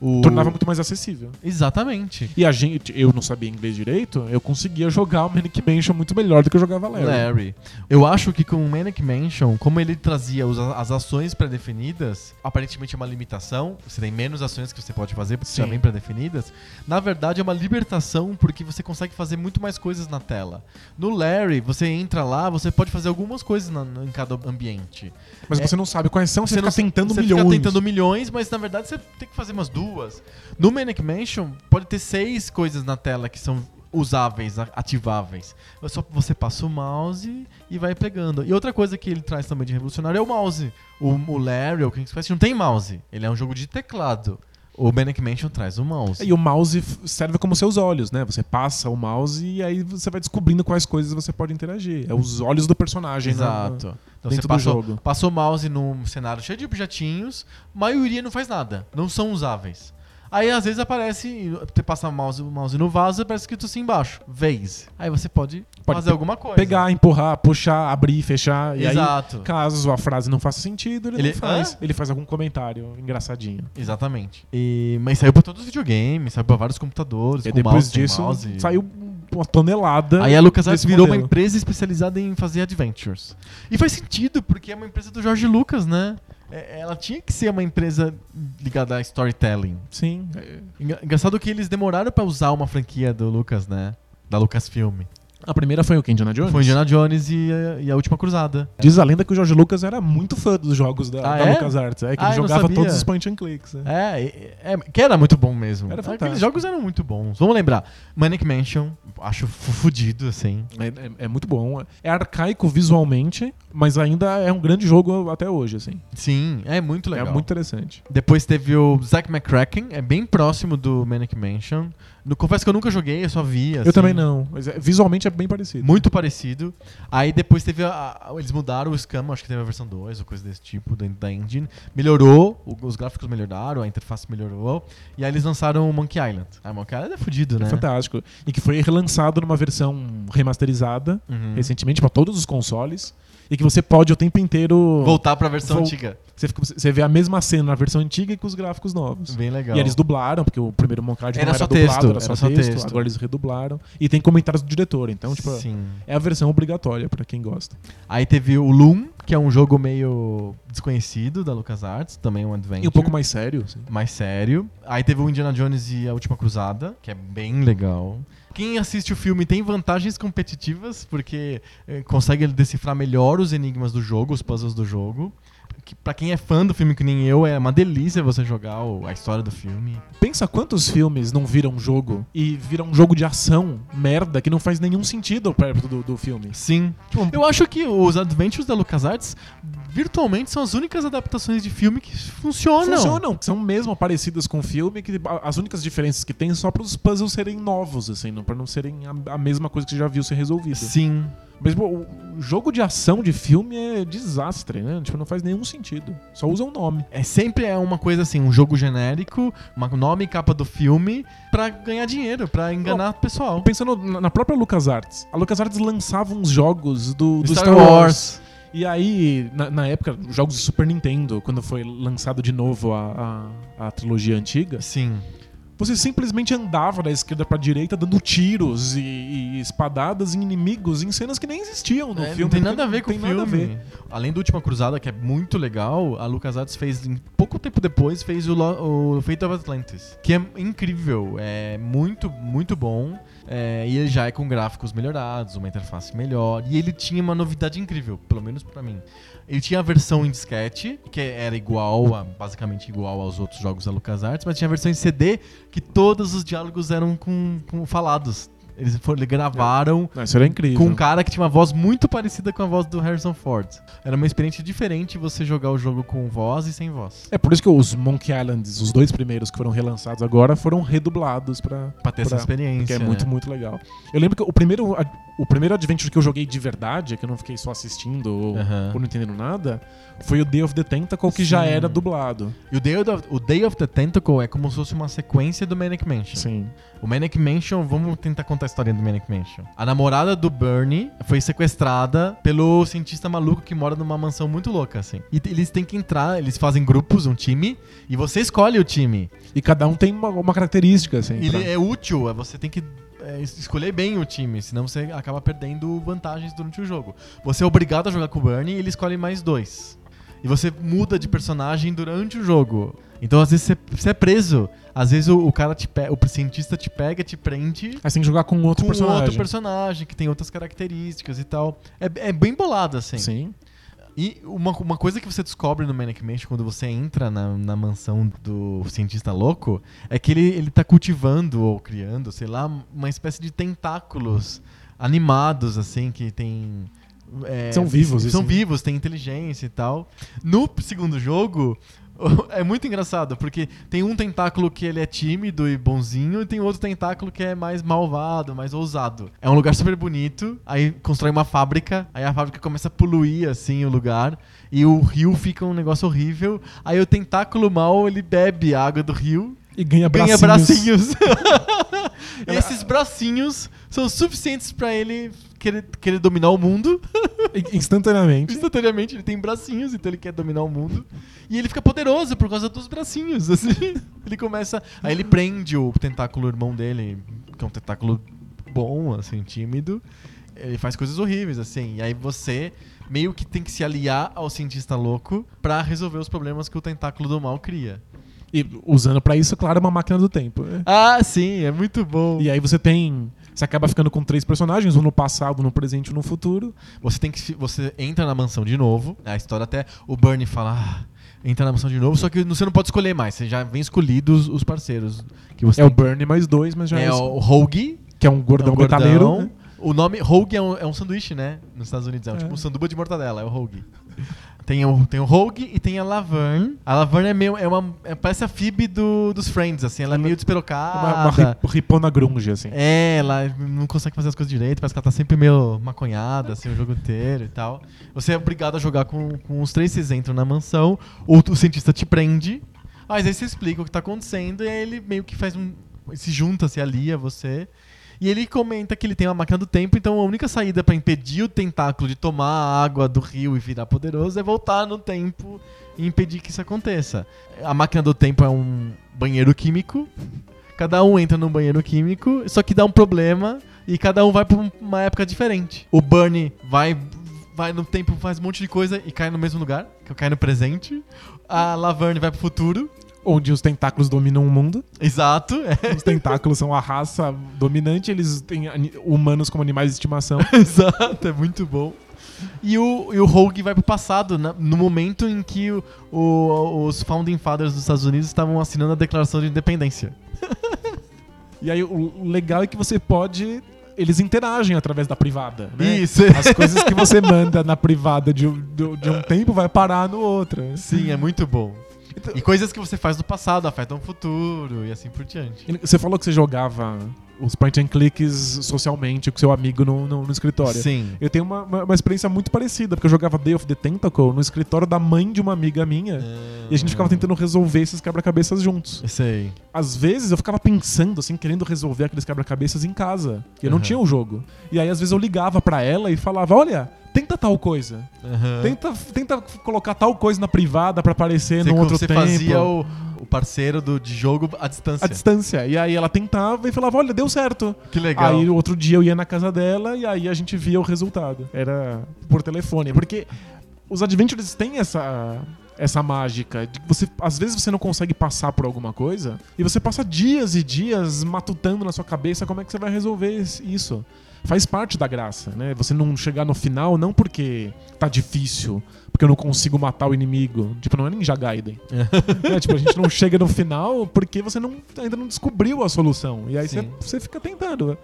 O... Tornava muito mais acessível. Exatamente. E a gente, eu não sabia inglês direito, eu conseguia jogar o Manic Mansion muito melhor do que eu jogava Larry. Larry. Eu acho que com o Manic Mansion, como ele trazia os- as ações pré-definidas, aparentemente é uma limitação, você tem menos ações que você pode fazer porque Sim. vem pré-definidas. Na verdade, é uma libertação porque você consegue fazer muito mais coisas na tela. No Larry, você entra lá, você pode fazer algumas coisas na- em cada ambiente. Mas É- você não sabe quais são, você, fica não- tentando você milhões. fica tentando milhões, mas na verdade você tem que fazer umas duas. No Manic Mansion, pode ter seis coisas na tela que são usáveis, ativáveis. É Só você passa o mouse e vai pegando. E outra coisa que ele traz também de revolucionário é o mouse. O, o Larry, o King's Quest, não tem mouse. Ele é um jogo de teclado. O Manic Mansion traz o mouse. E o mouse serve como seus olhos, né? Você passa o mouse e aí você vai descobrindo quais coisas você pode interagir. É os olhos do personagem. né? Exato. Então dentro você do passou, jogo. passou o mouse num cenário cheio de objetinhos, maioria não faz nada, não são usáveis. Aí às vezes aparece, você passa o mouse, o mouse no vaso e aparece escrito assim embaixo, vez. Aí você pode, Pode fazer alguma coisa. Pegar, empurrar, puxar, abrir, fechar. E aí, Exato. caso a frase não faça sentido, ele, Ele- não faz. Hã? Ele faz algum comentário engraçadinho. Exatamente. E, mas saiu pra todos os videogames, saiu pra vários computadores, E com depois mouse, disso, mouse. saiu uma tonelada. Aí a LucasArts virou uma modelo. empresa especializada em fazer adventures. E faz sentido, porque é uma empresa do Jorge Lucas, né? É- Ela tinha que ser uma empresa ligada a storytelling. Sim. é. Engra- Engraçado que eles demoraram pra usar uma franquia do Lucas, né? Da Lucasfilm. A primeira foi o que? Indiana Jones? Foi Indiana Jones e a, e a Última Cruzada. Diz a lenda que o Jorge Lucas era muito fã dos jogos da, Ah, da é? LucasArts. É, que Ah, ele jogava todos os point and clicks. né? É, é, é, que era muito bom mesmo. Era Aqueles fantástico. jogos eram muito bons. Vamos lembrar. Manic Mansion, acho fu- fudido, assim. É, é- é muito bom. É arcaico visualmente, mas ainda é um grande jogo até hoje, assim. Sim, é muito legal. É muito interessante. Depois teve o Zack McCracken, é bem próximo do Manic Mansion. No, confesso que eu nunca joguei, eu só vi. assim. Eu também não, mas é- visualmente é bem parecido. Muito parecido. Aí depois teve a, a- eles mudaram o Scam, acho que teve a versão 2 ou coisa desse tipo dentro da engine. Melhorou, o- os gráficos melhoraram, a interface melhorou. E aí eles lançaram o Monkey Island. Ah, Monkey Island é fudido, né? É fantástico. E que foi relançado numa versão remasterizada Uhum. recentemente para todos os consoles. E que você pode o tempo inteiro. Voltar pra versão Vol- antiga. Você, fica- você vê a mesma cena na versão antiga e com os gráficos novos. Bem legal. E eles dublaram, porque o primeiro Island Era não era só dublado, texto, era só, era só texto, texto. Agora eles redublaram. E tem comentários do diretor, então, tipo, Sim. é a versão obrigatória pra quem gosta. Aí teve o Loom, que é um jogo meio desconhecido da LucasArts, também um adventure. E um pouco mais sério, assim. mais sério. Aí teve o Indiana Jones e a Última Cruzada, que é bem legal. Quem assiste o filme tem vantagens competitivas, porque eh, consegue decifrar melhor os enigmas do jogo, os puzzles do jogo. Que, pra quem é fã do filme que nem eu, é uma delícia você jogar o- a história do filme. Pensa quantos filmes não viram jogo e viram um jogo de ação merda que não faz nenhum sentido perto do, do filme. Sim. Eu acho que os Adventures da LucasArts virtualmente são as únicas adaptações de filme que funcionam. Funcionam, são mesmo parecidas com o filme, que as únicas diferenças que tem são para os puzzles serem novos, assim, não, para não serem a, a mesma coisa que você já viu ser resolvida. Sim. Mas o jogo de ação de filme é desastre, né? Tipo, não faz nenhum sentido. Só usa um nome. É sempre é uma coisa assim, um jogo genérico, uma nome e capa do filme pra ganhar dinheiro, pra enganar o pessoal. Pensando na própria LucasArts, a LucasArts lançava uns jogos do, do Star, Wars. E aí, na, na época, jogos de Super Nintendo, quando foi lançado de novo a, a, a trilogia antiga, Sim. Você simplesmente andava da esquerda pra direita dando tiros e, e espadadas em inimigos em cenas que nem existiam no É, filme. não tem nada a ver com o filme. nada a ver. Além do Última Cruzada, que é muito legal, a LucasArts fez em pouco tempo depois fez o, o Fate of Atlantis, que é incrível, é muito, muito bom. é, e ele já é com gráficos melhorados, uma interface melhor. E ele tinha uma novidade incrível, pelo menos pra mim. Ele tinha a versão em disquete, que era igual, a- basicamente igual aos outros jogos da LucasArts, mas tinha a versão em CD que todos os diálogos eram com, com falados. Eles foram, eles gravaram Não, isso era incrível. com um cara que tinha uma voz muito parecida com a voz do Harrison Ford. Era uma experiência diferente você jogar o jogo com voz e sem voz. É por isso que os Monkey Islands, os dois primeiros que foram relançados agora, foram redublados pra, Pra ter essa Pra- experiência. que é né? muito, muito legal. Eu lembro que o primeiro, o primeiro adventure que eu joguei de verdade, que eu não fiquei só assistindo ou, Aham. ou não entendendo nada, foi o Day of the Tentacle, que já Sim. era dublado. E o Day, of, o Day of the Tentacle é como se fosse uma sequência do Manic Mansion. Sim. O Manic Mansion, vamos tentar contar a história do Manic Mansion. A namorada do Bernie foi sequestrada pelo cientista maluco que mora numa mansão muito louca, assim. E eles têm que entrar, eles fazem grupos, um time, e você escolhe o time. E cada um tem uma, uma característica, assim. Ele pra- é útil, é, você tem que é, es- escolher bem o time, senão você acaba perdendo vantagens durante o jogo. Você é obrigado a jogar com o Bernie e ele escolhe mais dois. E você muda de personagem durante o jogo. Então, às vezes, você, é preso. Às vezes, o, o cara te pega, o cientista te pega, te prende Aí você tem que jogar com outro com personagem. outro personagem que tem outras características e tal. É, é bem bolado, assim. Sim. E uma, uma coisa que você descobre no Manic Mansion quando você entra na, na mansão do cientista louco é que ele, ele tá cultivando ou criando, sei lá, uma espécie de tentáculos animados, assim, que tem. É, São vivos, São isso. vivos, têm inteligência e tal. No segundo jogo. É muito engraçado, porque tem um tentáculo que ele é tímido e bonzinho, e tem outro tentáculo que é mais malvado, mais ousado. É um lugar super bonito, aí constrói uma fábrica, aí a fábrica começa a poluir, assim, o lugar, e o rio fica um negócio horrível, aí o tentáculo mal, ele bebe a água do rio, E ganha ganha bracinhos. bracinhos. e esses bracinhos são suficientes pra ele querer, querer dominar o mundo. Instantaneamente. Instantaneamente ele tem bracinhos, então ele quer dominar o mundo. E ele fica poderoso por causa dos bracinhos, assim. Ele começa. Aí ele prende o tentáculo irmão dele, que é um tentáculo bom, assim, tímido. Ele faz coisas horríveis, assim. E aí você meio que tem que se aliar ao cientista louco pra resolver os problemas que o tentáculo do mal cria. E usando pra isso, claro, uma máquina do tempo. né? Ah, sim, é muito bom. E aí você tem. Você acaba ficando com três personagens, um no passado, um no presente e um no futuro. Você tem que. Você entra na mansão de novo. A história até. O Bernie fala. Ah, entra na mansão de novo, só que você não pode escolher mais. Você já vem escolhidos os parceiros que você É o. Bernie mais dois, mas já é, É o Hoagie. que é um gordão, é um gordão. metaleiro. né? O nome Hoagie é um, é um sanduíche, né? Nos Estados Unidos. É, um É. tipo um sanduba de mortadela, é o Hoagie. Tem o, tem o Hoagie e tem a Laverne. A Laverne é meio. É uma, é- parece a Phoebe do, dos Friends, assim. Ela é meio despirocada. Uma, uma ri- ripona grunge, assim. É, ela não consegue fazer as coisas direito, parece que ela tá sempre meio maconhada, assim, o jogo inteiro e tal. Você é obrigado a jogar com, com os três, vocês entram na mansão, o, o cientista te prende, mas aí você explica o que tá acontecendo e aí ele meio que faz um. se junta, se alia a você. E ele comenta que ele tem uma máquina do tempo, então a única saída pra impedir o tentáculo de tomar a água do rio e virar poderoso é voltar no tempo e impedir que isso aconteça. A máquina do tempo é um banheiro químico. Cada um entra num banheiro químico, só que dá um problema e cada um vai pra um- uma época diferente. O Bernie vai vai no tempo, faz um monte de coisa e cai no mesmo lugar, que cai no presente. A Laverne vai pro futuro. Onde os tentáculos dominam o mundo. Exato. é. Os tentáculos são a raça dominante, eles têm humanos como animais de estimação. Exato, é muito bom. E o, e o Rogue vai pro passado, na- no momento em que o- o- os Founding Fathers dos Estados Unidos estavam assinando a Declaração de Independência. E aí o legal é que você pode. Eles interagem através da privada. Né? Isso. As coisas que você manda na privada de, do- de um tempo vai parar no outro. Sim, é muito bom. E coisas que você faz no passado afetam o futuro e assim por diante. Você falou que você jogava os point and clicks socialmente com seu amigo no, no- no escritório. Sim. Eu tenho uma, uma, uma experiência muito parecida, porque eu jogava Day of the Tentacle no escritório da mãe de uma amiga minha. E a gente ficava tentando resolver esses quebra-cabeças juntos. Sei. Às vezes eu ficava pensando, assim, querendo resolver aqueles quebra-cabeças em casa. E eu não Uhum. tinha o jogo. E aí, às vezes, eu ligava pra ela e falava: Olha, tenta tal coisa. Aham. Tenta, tenta colocar tal coisa na privada pra aparecer Você, num outro você tempo. fazia o, o parceiro do, de jogo à distância. A distância. E aí ela tentava e falava: Olha, deu certo. Que legal. Aí o outro dia eu ia na casa dela e aí a gente via o resultado. Era por telefone. Porque os Adventures têm essa, essa mágica. De você, às vezes você não consegue passar por alguma coisa e você passa dias e dias matutando na sua cabeça como é que você vai resolver isso. Faz parte da graça, né? Você não chegar no final não porque tá difícil, porque eu não consigo matar o inimigo. Tipo, não é Ninja Gaiden. É, tipo, a gente não chega no final porque você não, ainda não descobriu a solução. E aí você, fica tentando.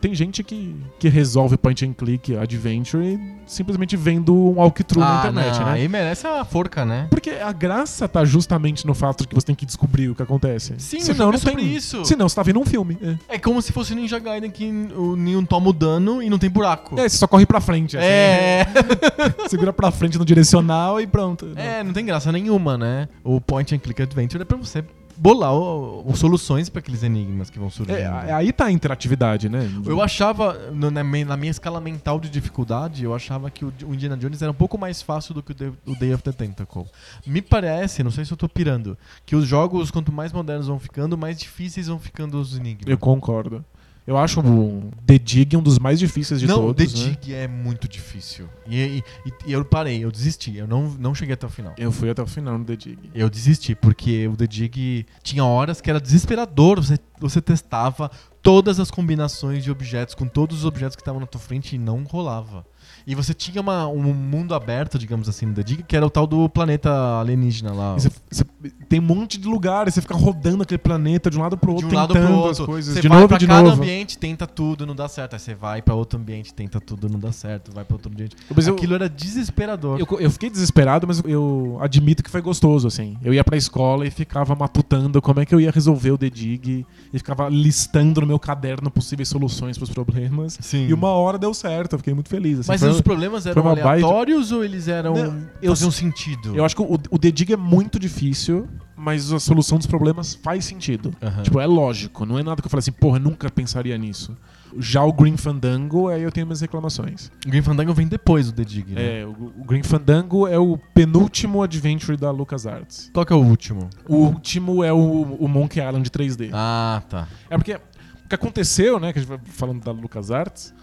Tem gente que, que resolve point and click adventure simplesmente vendo um walkthrough na internet, Ah, não, né? Aí merece a forca, né? Porque a graça tá justamente no fato de que você tem que descobrir o que acontece. Sim, Senão não é sobre tem isso. Senão você tá vendo um filme. É. É como se fosse Ninja Gaiden que o nenhum toma o dano e não tem buraco. É, você só corre pra frente. assim. É, Segura pra frente no direcional e pronto. é, não tem graça nenhuma, né? O Point and Click Adventure é pra você bolar o, o- soluções pra aqueles enigmas que vão surgindo. É, aí tá a interatividade, né? Eu achava, no- na, minha, na minha escala mental de dificuldade, eu achava que o, o Indiana Jones era um pouco mais fácil do que o, Day- o Day of the Tentacle. Me parece, não sei se eu tô pirando, que os jogos, quanto mais modernos vão ficando, mais difíceis vão ficando os enigmas. Eu concordo. Eu acho o The Dig um dos mais difíceis de não, todos. The né? Dig é muito difícil. E, e- e- e eu parei, eu desisti, eu não, não cheguei até o final. Eu fui até o final no The Dig. Eu desisti, porque o The Dig tinha horas que era desesperador. Você, você testava todas as combinações de objetos com todos os objetos que estavam na tua frente e não rolava. E você tinha uma- um mundo aberto, digamos assim, no The Dig, que era o tal do planeta alienígena lá. Você- você- tem um monte de lugares, você fica rodando aquele planeta de um lado pro de outro, um lado pro as outro. coisas. Você de vai novo pra de cada novo. ambiente, tenta tudo, não dá certo. Aí você vai pra outro ambiente, tenta tudo, não dá certo. Vai pra outro ambiente. Mas eu- Aquilo era desesperador. Eu, eu fiquei desesperado, mas eu admito que foi gostoso, assim. Eu ia pra escola e ficava matutando como é que eu ia resolver o The Dig e ficava listando no meu caderno possíveis soluções pros problemas. Sim. E uma hora deu certo, eu fiquei muito feliz. assim. Mas Foi- os problemas eram baita- aleatórios ou eles eram. Não, eu- faziam sentido? Eu acho que o, o The Dig é muito difícil, mas a solução dos problemas faz sentido. Aham. Tipo, é lógico, não é nada que eu falei assim, porra, eu nunca pensaria nisso. Já o Green Fandango, aí eu tenho minhas reclamações. O Green Fandango vem depois do The Dig, né? É, o, o Green Fandango é o penúltimo adventure da LucasArts. Qual que é o último? O último é o, o Monkey Island 3D. Ah, tá. É porque o que aconteceu, né, que a gente vai falando da LucasArts,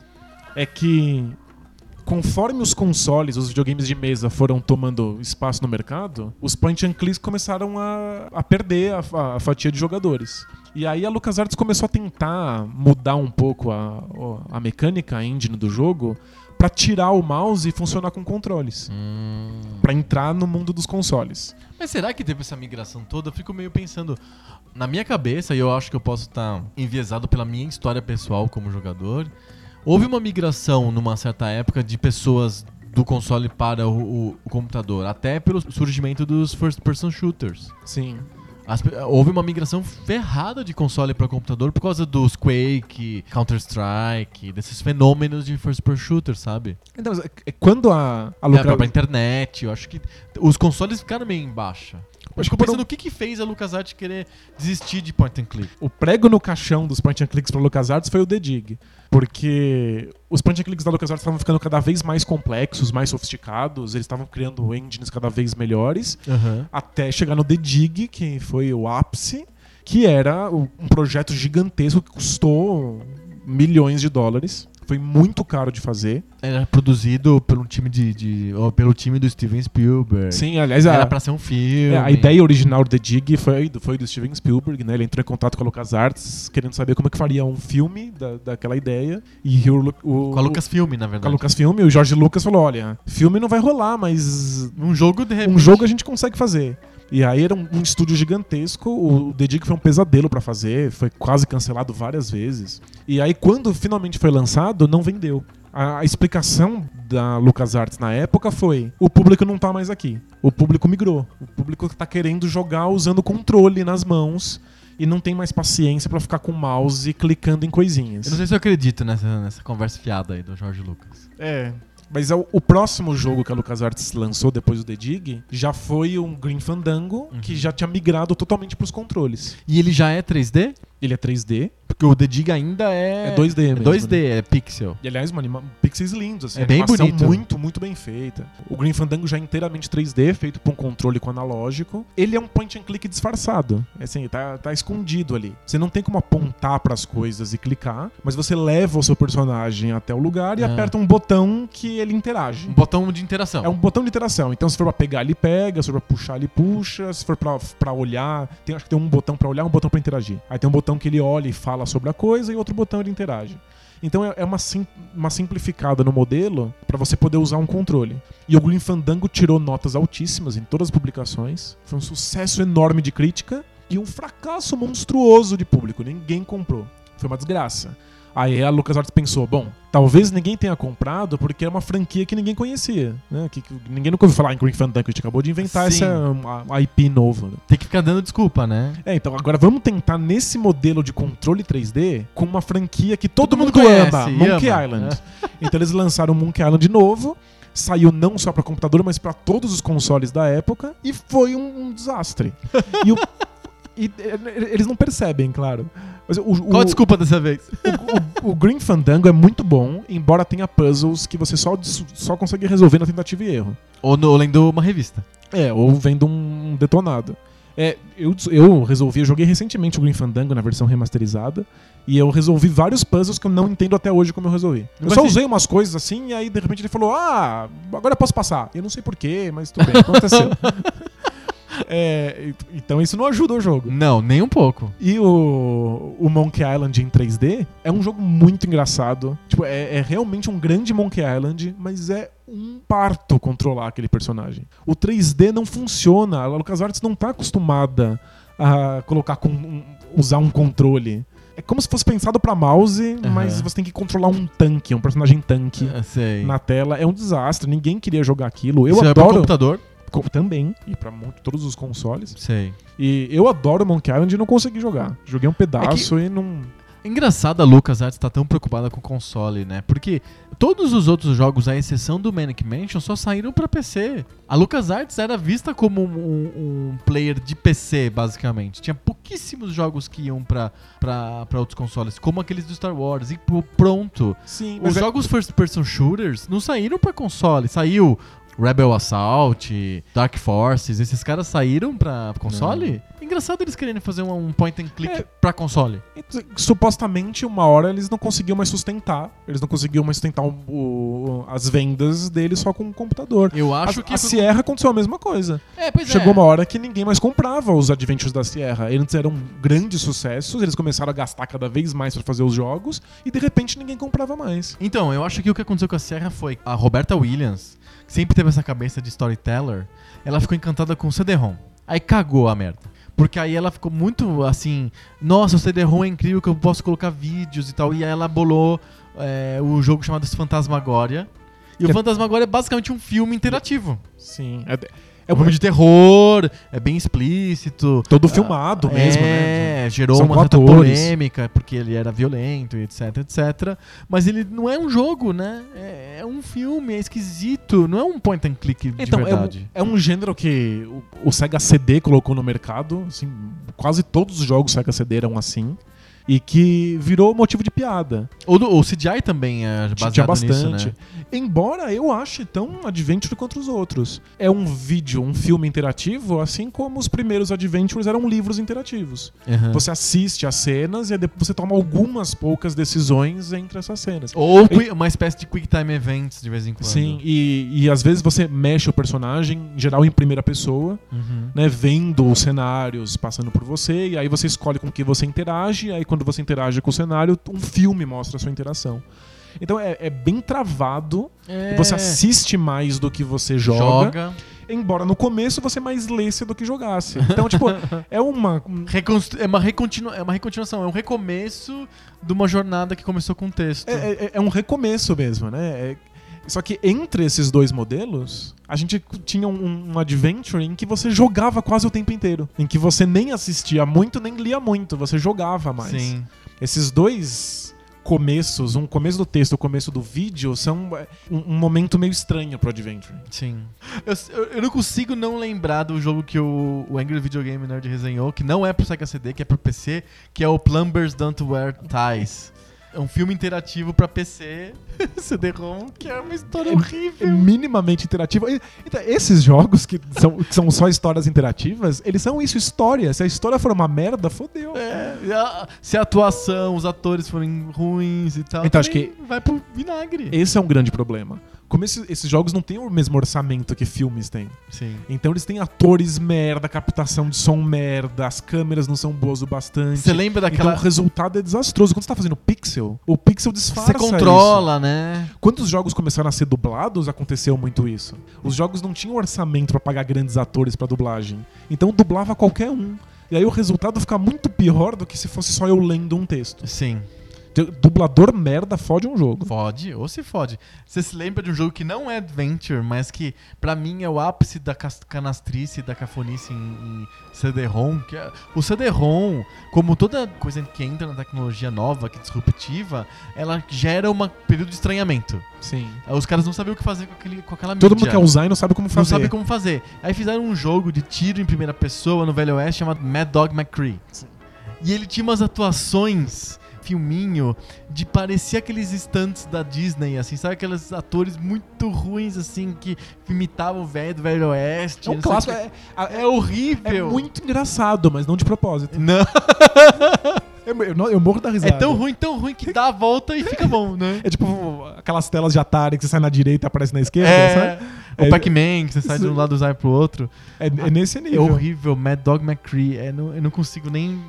é que conforme os consoles, os videogames de mesa foram tomando espaço no mercado, os point and clicks começaram a, a perder a, a fatia de jogadores. E aí a LucasArts começou a tentar mudar um pouco a, a mecânica, a engine do jogo, pra tirar o mouse e funcionar com controles. Hum. Pra entrar no mundo dos consoles. Mas será que teve essa migração toda? Eu fico meio pensando. Na minha cabeça, e eu acho que eu posso estar enviesado pela minha história pessoal como jogador, houve uma migração numa certa época de pessoas do console para o, o- o computador, até pelo surgimento dos first-person shooters. Sim. As houve uma migração ferrada de console para computador por causa dos Quake, Counter-Strike, desses fenômenos de first-person shooter, sabe? Então, é- é quando a, a A Luca- própria internet, eu acho que os consoles ficaram meio em baixa. Eu que por pensando um- o que, que fez a LucasArts querer desistir de point and click. O prego no caixão dos point and clicks para LucasArts foi o The Dig. Porque os point and clicks da LucasArts estavam ficando cada vez mais complexos, mais sofisticados, eles estavam criando engines cada vez melhores, até chegar no The Dig, que foi o ápice, que era um projeto gigantesco que custou milhões de dólares. Foi muito caro de fazer. Era produzido pelo time de, de- ou pelo time do Steven Spielberg. Sim, aliás, Era a, pra ser um filme. é, a ideia original do The Dig foi, foi do Steven Spielberg, né? Ele entrou em contato com a LucasArts, querendo saber como é que faria um filme da, daquela ideia. E o, o, Com a Lucasfilm, na com a verdade. Lucasfilm, o Jorge Lucas falou: olha, filme não vai rolar, mas Um jogo de repente. um jogo a gente consegue fazer. E aí era um, um estúdio gigantesco, o The Dig foi um pesadelo pra fazer, foi quase cancelado várias vezes. E aí quando finalmente foi lançado, não vendeu. A, a explicação da LucasArts na época foi: o público não tá mais aqui. O público migrou. O público tá querendo jogar usando controle nas mãos e não tem mais paciência pra ficar com o mouse clicando em coisinhas. Eu não sei se eu acredito nessa, nessa conversa fiada aí do Jorge Lucas. É. Mas é o, o próximo jogo que a LucasArts lançou depois do The Dig já foi um Green Fandango, Uhum. que já tinha migrado totalmente pros controles. E ele já é 3D? Ele é 3D. Porque o The Dig ainda é. É 2D é mesmo, 2D, é pixel. E aliás, uma anima... pixels lindos, assim, É bem animação bonito. muito, muito bem feita. O Green Fandango já é inteiramente 3D, feito por um controle com analógico. Ele é um point and click disfarçado. É Assim, tá, tá escondido ali. Você não tem como apontar pras coisas e clicar, mas você leva o seu personagem até o lugar e Ah. aperta um botão que ele interage. Um botão de interação. É um botão de interação. Então, se for pra pegar, ele pega. Se for pra puxar, ele puxa. Se for pra, pra olhar, tem, acho que tem um botão pra olhar um botão pra interagir. Aí tem um botão que ele olha e fala sobre a coisa e outro botão ele interage. Então é, é uma, sim- uma simplificada no modelo pra você poder usar um controle. E o Green Fandango tirou notas altíssimas em todas as publicações. Foi um sucesso enorme de crítica e um fracasso monstruoso de público. Ninguém comprou. Foi uma desgraça. Aí a LucasArts pensou, bom, talvez ninguém tenha comprado porque é uma franquia que ninguém conhecia, né? Que, que ninguém nunca ouviu falar em Green Fandango, a gente acabou de inventar Sim. essa uma- uma IP nova. Tem que ficar dando desculpa, né? É, então agora vamos tentar nesse modelo de controle 3D com uma franquia que todo, Todo mundo mundo, conhece ama, Monkey ama. Island. Então eles lançaram Monkey Island de novo, saiu não só pra computador, mas pra todos os consoles da época e foi um, um desastre. e, o- e, eh, eles não percebem, claro. Mas o, Qual a o- desculpa dessa vez? o, o Green Fandango é muito bom, embora tenha puzzles que você só, só consegue resolver na tentativa e erro. Ou no, lendo uma revista. É, ou vendo um detonado. É, eu, eu resolvi, eu joguei recentemente o Green Fandango na versão remasterizada, e eu resolvi vários puzzles que eu não entendo até hoje como eu resolvi. Eu Mas só se- usei umas coisas assim, e aí de repente ele falou: Ah, agora eu posso passar. Eu não sei porquê, mas tudo bem, aconteceu. É, então isso não ajuda o jogo. Não, nem um pouco. E o, o Monkey Island em 3D é um jogo muito engraçado. Tipo, é, é realmente um grande Monkey Island, mas é um parto controlar aquele personagem. O 3D não funciona. A LucasArts não tá acostumada a colocar com um- usar um controle. É como se fosse pensado pra mouse, mas Aham. você tem que controlar um tanque, um personagem tanque Ah, na tela. É um desastre. Ninguém queria jogar aquilo. Eu Isso é adoro computador? Também e pra muito- todos os consoles. Sei. E eu adoro Monkey Island e não consegui jogar. Joguei um pedaço e não. Engraçado a LucasArts estar tão preocupada com o console, né? Porque todos os outros jogos, à exceção do Manic Mansion, só saíram pra PC. A LucasArts era vista como um, um- player de PC, basicamente. Tinha pouquíssimos jogos que iam pra outros consoles, como aqueles do Star Wars. E pronto. Sim, Os jogos first person shooters não saíram pra console. Saiu Rebel Assault, Dark Forces, esses caras saíram pra console? Engraçado eles querendo fazer um, um point and click É. pra console. supostamente uma hora eles não conseguiam mais sustentar. Eles não conseguiam mais sustentar o- o- as vendas deles só com o computador. Eu A, acho que. a Sierra aconteceu a mesma coisa. É, pois Chegou é. uma hora que ninguém mais comprava os Adventures da Sierra. Eles eram grandes sucessos, eles começaram a gastar cada vez mais pra fazer os jogos e de repente ninguém comprava mais. Então, eu acho que o que aconteceu com a Sierra foi a Roberta Williams, sempre teve essa cabeça de storyteller, ela ficou encantada com o CD-ROM. Aí cagou a merda. Porque aí ela ficou muito assim, nossa, o CD-ROM é incrível que eu posso colocar vídeos e tal. E aí ela bolou é, o jogo chamado Fantasmagoria. E o Que- Fantasmagoria é basicamente um filme interativo. Sim. É, É um filme de terror, é bem explícito. todo filmado mesmo, é, né? gerou São uma certa atores. polêmica, porque ele era violento, etc, etc. Mas ele não é um jogo, né? É, é um filme, é esquisito. Não é um point and click de Então, é um, verdade. é um gênero que o, o Sega CD colocou no mercado. Assim, quase todos os jogos Sega CD eram assim. E que virou motivo de piada. O, do- o CGI também é Tinha baseado bastante. nisso, né? Embora eu ache tão adventure quanto os outros. É um vídeo, um filme interativo, assim como os primeiros adventures eram livros interativos. Aham. Você assiste as cenas e aí depois você toma algumas poucas decisões entre essas cenas. Ou qui- uma espécie de quick time events de vez em quando. Sim, e, e às vezes você mexe o personagem, em geral em primeira pessoa, Uhum. né, vendo os cenários passando por você, e aí você escolhe com que você interage, e aí quando você interage com o cenário, um filme mostra a sua interação. Então é, é bem travado, É, você assiste mais do que você joga, joga. embora no começo você mais lesse do que jogasse. Então, tipo, é uma. um- Reconstru- é, uma recontinua- é uma recontinuação, é um recomeço de uma jornada que começou com texto. É, é- é um recomeço mesmo, né? Só que entre esses dois modelos, a gente tinha um, um adventure em que você jogava quase o tempo inteiro. Em que você nem assistia muito, nem lia muito, você jogava mais. Sim. Esses dois começos, um começo do texto, o começo do vídeo, são é, um, um momento meio estranho pro Adventure. Sim. Eu, eu, eu não consigo não lembrar do jogo que o, o Angry Video Game Nerd resenhou, que não é pro Sega CD, que é pro PC, que é o Plumbers Don't Wear Ties. É um filme interativo pra PC, CD-ROM, que é uma história É horrível. minimamente interativo. Então, esses jogos que são, que são só histórias interativas, eles são isso, história. Se a história for uma merda, fodeu. É, se a atuação, os atores forem ruins e tal, Então, acho também vai pro vinagre. Esse é um grande problema. Como esses, esses jogos não têm o mesmo orçamento que filmes têm. Sim. Então eles têm atores merda, captação de som merda, as câmeras não são boas o bastante. Você lembra daquela. Então o resultado é desastroso. Quando você tá fazendo pixel, o pixel disfarça Você controla, né? isso. Quando os jogos começaram a ser dublados, aconteceu muito isso. Os jogos não tinham orçamento pra pagar grandes atores pra dublagem. Então dublava qualquer um. E aí o resultado fica muito pior do que se fosse só eu lendo um texto. Sim. Dublador merda fode um jogo. Fode, ou se fode. Você se lembra de um jogo que não é adventure, mas que pra mim é o ápice da canastrice da cafonice em, em CD-ROM? Que é, o CD-ROM, como toda coisa que entra na tecnologia nova, que é disruptiva, ela gera um período de estranhamento. Sim. Os caras não sabiam o que fazer com, aquele, com aquela Todo mídia. mundo quer usar e não sabe como Não fazer. sabe como fazer. Aí fizeram um jogo de tiro em primeira pessoa no Velho Oeste chamado Mad Dog McCree. Sim. E ele tinha umas atuações, filminho, de parecer aqueles stunts da Disney, assim, sabe? Aqueles atores muito ruins, assim, que imitavam o velho do Velho Oeste. É um clássico. É. É horrível. é muito engraçado, mas não de propósito. Não, Eu, eu- eu morro da é risada. tão ruim, tão ruim que dá a volta e fica bom, né? É tipo aquelas telas de Atari que você sai na direita e aparece na esquerda, É, sabe? o É- Pac-Man, que você sai de um Sim. lado e sai pro outro. É, é nesse É nível. horrível, Mad Dog McCree. É, não- eu não consigo nem,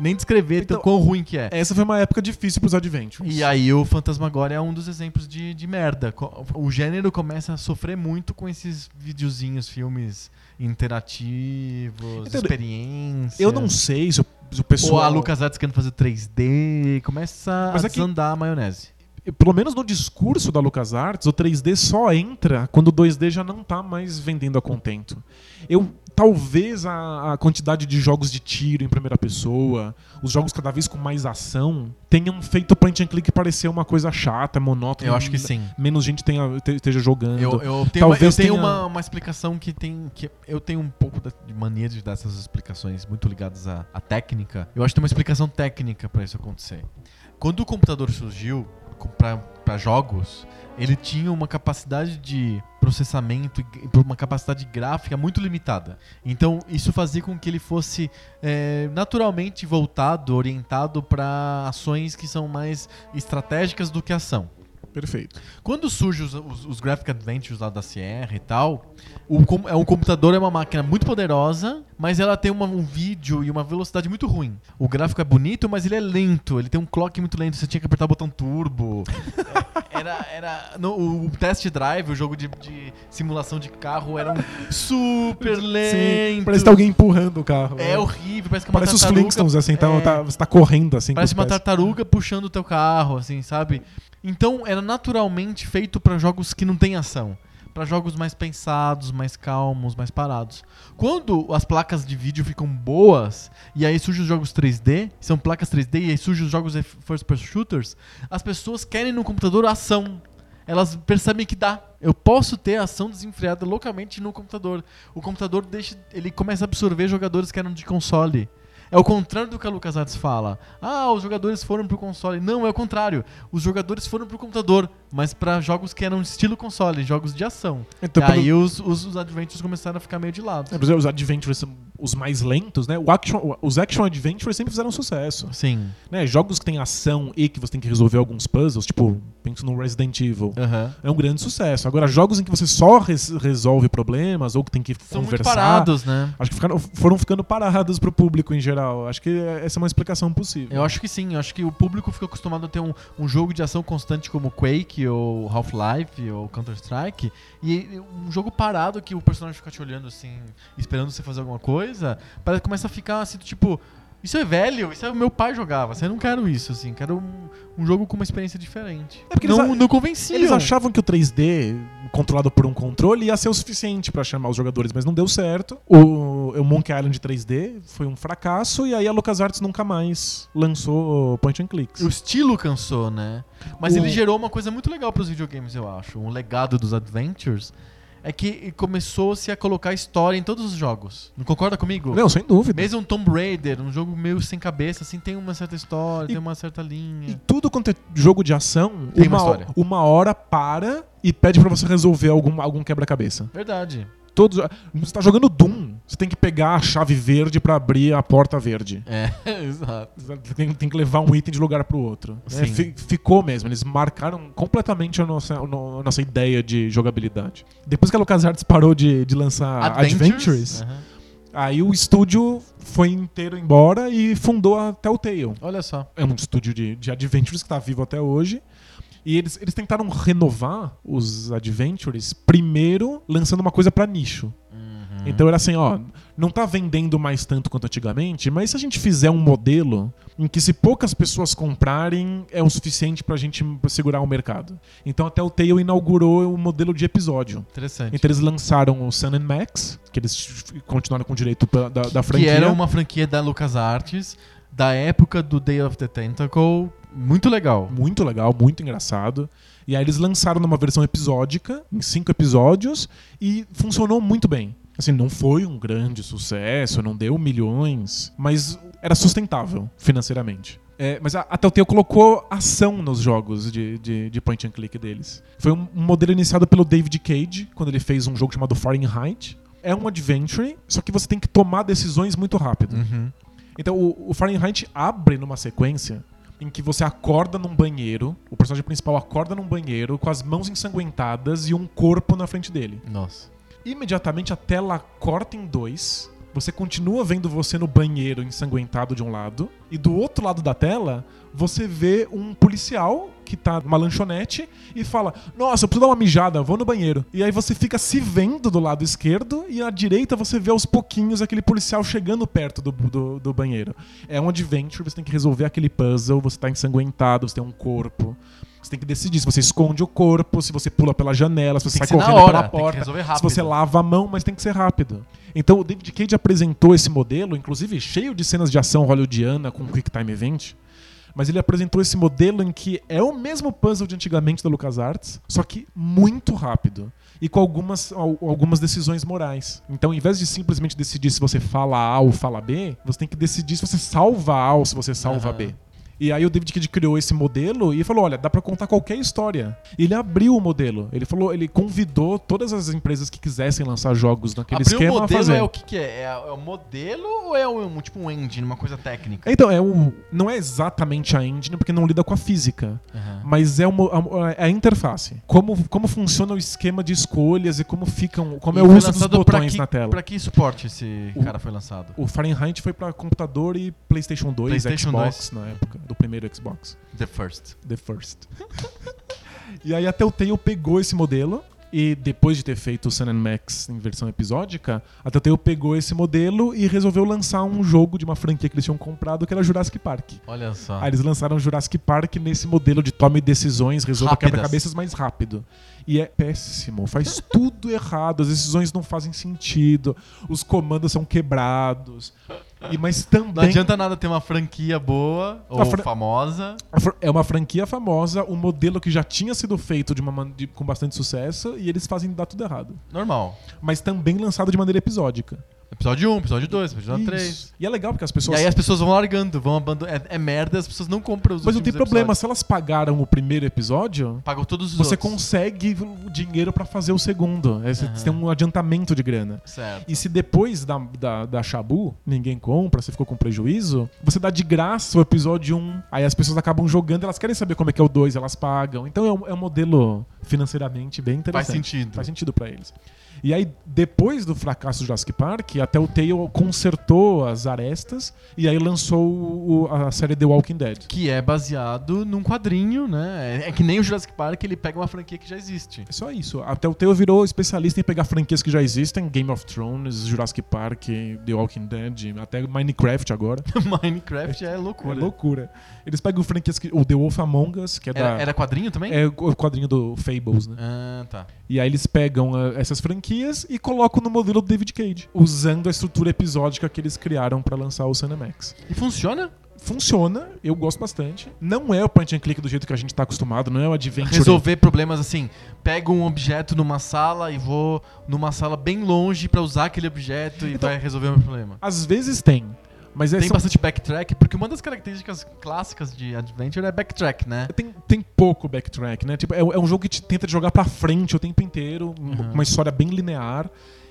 nem descrever Então, tão quão ruim que é. Essa foi uma época difícil pros Adventures. E aí o Fantasmagoria é um dos exemplos de, de merda. O gênero começa a sofrer muito com esses videozinhos, filmes interativos, Entendo. experiências. Eu não sei se o, se o pessoal. Ou a LucasArts querendo fazer 3D, começa Mas a é que- desandar a maionese. Pelo menos no discurso da LucasArts, o 3D só entra quando o 2D já não tá mais vendendo a contento. Eu. Talvez a, a quantidade de jogos de tiro em primeira pessoa, os jogos cada vez com mais ação, tenham feito o point and click parecer uma coisa chata, monótona. Eu acho que sim. Menos gente tenha, te- esteja jogando. Eu, eu tenho, uma, eu Talvez tenha- uma, uma explicação que tem. Que eu tenho um pouco de mania de dar essas explicações muito ligadas à, à técnica. Eu acho que tem uma explicação técnica pra isso acontecer. Quando o computador surgiu para jogos, ele tinha uma capacidade de processamento e uma capacidade gráfica muito limitada. Então isso fazia com que ele fosse é, naturalmente voltado, orientado para ações que são mais estratégicas do que ação. Perfeito. Quando surgem os, os, os Graphic Adventures lá da Sierra e tal, o, é um computador é uma máquina muito poderosa, mas ela tem uma- um vídeo e uma velocidade muito ruim. O gráfico é bonito, mas ele é lento, ele tem um clock muito lento, você tinha que apertar o botão turbo. É, era era no, o Test Drive, o jogo de, de simulação de carro, era um super lento. Sim, parece que tá alguém empurrando o carro. É né? horrível, parece que é uma Parece os tartaruga- Flintstones, assim, tá, é. tá- você tá correndo assim. Parece os uma pés. tartaruga puxando o teu carro, assim, sabe? Então era naturalmente feito pra jogos que não tem ação. Pra jogos mais pensados, mais calmos, mais parados. Quando as placas de vídeo ficam boas, e aí surgem os jogos 3D, são placas 3D, e aí surgem os jogos first person shooters, as pessoas querem no computador ação. Elas percebem que dá. Eu posso ter ação desenfreada localmente no computador. O computador deixa, ele começa a absorver jogadores que eram de console. É o contrário do que a LucasArts fala. Ah, os jogadores foram pro console. Não, é o contrário. Os jogadores foram pro computador, mas pra jogos que eram estilo console, jogos de ação. Então, e pelo- aí os, os, os adventures começaram a ficar meio de lado. É, por exemplo, os adventures são os mais lentos, né? O action- os action adventures sempre fizeram sucesso. Sim. Né? Jogos que tem ação e que você tem que resolver alguns puzzles, tipo, penso no Resident Evil. Aham. É um grande sucesso. Agora, jogos em que você só res- resolve problemas ou que tem que São muito conversar. parados, né? Acho que ficaram- foram ficando parados pro público em geral. Acho que essa é uma explicação possível. Eu acho que sim, eu acho que o público fica acostumado a ter um, um jogo de ação constante como Quake ou Half-Life ou Counter-Strike e um jogo parado que o personagem fica te olhando assim, esperando você fazer alguma coisa, parece que começa a ficar assim, tipo, isso é velho, isso é o meu pai jogava, você não quero isso, assim, quero um, um jogo com uma experiência diferente. É porque não, eles não convenciam. Eles achavam que o 3D controlado por um controle ia ser o suficiente pra chamar os jogadores, mas não deu certo. O o Monkey Island 3D, foi um fracasso, e aí a LucasArts nunca mais lançou point and clicks. O estilo cansou, né? Mas O- ele gerou uma coisa muito legal pros videogames, eu acho. Um legado dos adventures é que começou-se a colocar história em todos os jogos. Não concorda comigo? Não, sem dúvida. Mesmo um Tomb Raider, um jogo meio sem cabeça, assim, tem uma certa história, E- tem uma certa E linha. tudo quanto é jogo de ação, Tem uma uma, história. uma hora para e pede pra você resolver algum, algum quebra-cabeça. Verdade. Todos, você tá jogando Doom, você tem que pegar a chave verde pra abrir a porta verde. É, exato. Você Tem, tem que levar um item de lugar pro outro. É, ficou mesmo, eles marcaram completamente a nossa, a no- a nossa ideia de jogabilidade. Depois que a LucasArts parou de, de lançar Adventures, Aham. aí o estúdio foi inteiro embora e fundou a Telltale. Olha só. é um estúdio de, de Adventures que está vivo até hoje. E eles, eles tentaram renovar os Adventures primeiro lançando uma coisa para nicho. Uhum. Então era assim, ó, não tá vendendo mais tanto quanto antigamente, mas se a gente fizer um modelo em que se poucas pessoas comprarem é o suficiente pra gente segurar o mercado. Então até o Telltale inaugurou o modelo de episódio. Interessante. Então eles lançaram o Sun and Max, que eles continuaram com o direito da, da franquia. Que era uma franquia da LucasArts, da época do Day of the Tentacle. Muito legal. Muito legal, muito engraçado. E aí eles lançaram numa versão episódica, em cinco episódios, e funcionou muito bem. Assim, não foi um grande sucesso, não deu milhões, mas era sustentável financeiramente. É, mas a, a Telltale colocou ação nos jogos de, de, de point and click deles. Foi um, um modelo iniciado pelo David Cage, quando ele fez um jogo chamado Fahrenheit. É um adventure, só que você tem que tomar decisões muito rápido. Uhum. Então o, o Fahrenheit abre numa sequência em que você acorda num banheiro, o personagem principal acorda num banheiro com as mãos ensanguentadas e um corpo na frente dele. Nossa. Imediatamente a tela corta em dois. Você continua vendo você no banheiro ensanguentado de um lado, e do outro lado da tela, você vê um policial que tá numa lanchonete e fala: Nossa, eu preciso dar uma mijada, vou no banheiro. E aí você fica se vendo do lado esquerdo, e à direita você vê aos pouquinhos aquele policial chegando perto do, do, do banheiro. É um adventure, você tem que resolver aquele puzzle, você tá ensanguentado, você tem um corpo. Você tem que decidir se você esconde o corpo, se você pula pela janela, se você Tem sai correndo hora, pela porta, se você lava a mão, mas tem que ser rápido. Então o David Cage apresentou esse modelo, inclusive cheio de cenas de ação hollywoodiana com Quick Time Event. Mas ele apresentou esse modelo em que é o mesmo puzzle de antigamente da LucasArts, só que muito rápido. E com algumas, al- algumas decisões morais. Então, ao invés de simplesmente decidir se você fala A ou fala B, você tem que decidir se você salva A ou se você salva Aham. B. E aí o David Cage criou esse modelo e falou: olha, dá pra contar qualquer história. E ele abriu o modelo. Ele falou, ele convidou todas as empresas que quisessem lançar jogos naquele Abrir esquema o a modelo fazer. é o que, que é? É, a- é o modelo ou é um, tipo um engine, uma coisa técnica? Então, é o, não é exatamente a engine, porque não lida com a física. Aham. Mas é, uma, a, é a interface. Como, como funciona o esquema de escolhas e como ficam. Como é E o foi uso dos botões que- na tela. Pra que suporte esse O- cara foi lançado? O Fahrenheit foi pra computador e PlayStation 2, PlayStation Xbox na época, do primeiro Xbox. The First. The First. e aí a Telltale pegou esse modelo e depois de ter feito o Sun and Max em versão episódica, a Telltale pegou esse modelo e resolveu lançar um jogo de uma franquia que eles tinham comprado que era Jurassic Park. Olha só. Aí eles lançaram Jurassic Park nesse modelo de tome decisões, resolva quebra-cabeças mais rápido. E é péssimo, faz tudo errado, as decisões não fazem sentido, os comandos são quebrados. E mas também Não adianta nada ter uma franquia boa ou fran- famosa. é uma franquia famosa, um modelo que já tinha sido feito de uma de- com bastante sucesso e eles fazem dar tudo errado. Normal. Mas também lançado de maneira episódica. Episódio 1, episódio 2, episódio 3. Isso. E é legal porque as E pessoas aí as pessoas vão largando, vão abandonando. É, é merda, as pessoas não compram os Mas não tem problema, episódios. se elas pagaram o primeiro episódio, Pagam todos os você outros. consegue o dinheiro pra fazer o segundo. É, Você Aham. tem um adiantamento de grana. Certo. E se depois da, da, da Shabu ninguém compra, você ficou com prejuízo, você dá de graça o episódio 1. Aí as pessoas acabam jogando, elas querem saber como é que é o 2, elas pagam. Então é um, é um modelo financeiramente bem interessante. Faz sentido. Faz sentido pra eles. E aí, depois do fracasso do Jurassic Park, a Telltale consertou as arestas e aí lançou o- a série The Walking Dead. Que é baseado num quadrinho, né? É, é que nem o Jurassic Park, ele pega uma franquia que já existe. É só isso. A Telltale virou especialista em pegar franquias que já existem, Game of Thrones, Jurassic Park, The Walking Dead, até Minecraft agora. Minecraft é É loucura. loucura. Eles pegam franquias que. O The Wolf Among Us, que é Era, da. era quadrinho também? É o quadrinho do Fables, né? Ah, tá. E aí eles pegam ah, essas franquias e colocam no modelo do David Cage. Usando a estrutura episódica que eles criaram pra lançar o Cinemax. E funciona? Funciona, eu gosto bastante. Não é o point and click do jeito que a gente tá acostumado, não é o adventure. Resolver problemas assim, pego um objeto numa sala e vou numa sala bem longe pra usar aquele objeto e Então- vai resolver o meu problema. Às vezes tem, mas é Tem só- bastante backtrack, porque uma das características clássicas de Adventure é backtrack, né? Tem, tem pouco backtrack, né? Tipo, é, é um jogo que te tenta te jogar pra frente o tempo inteiro, um- Uhum. uma história bem linear.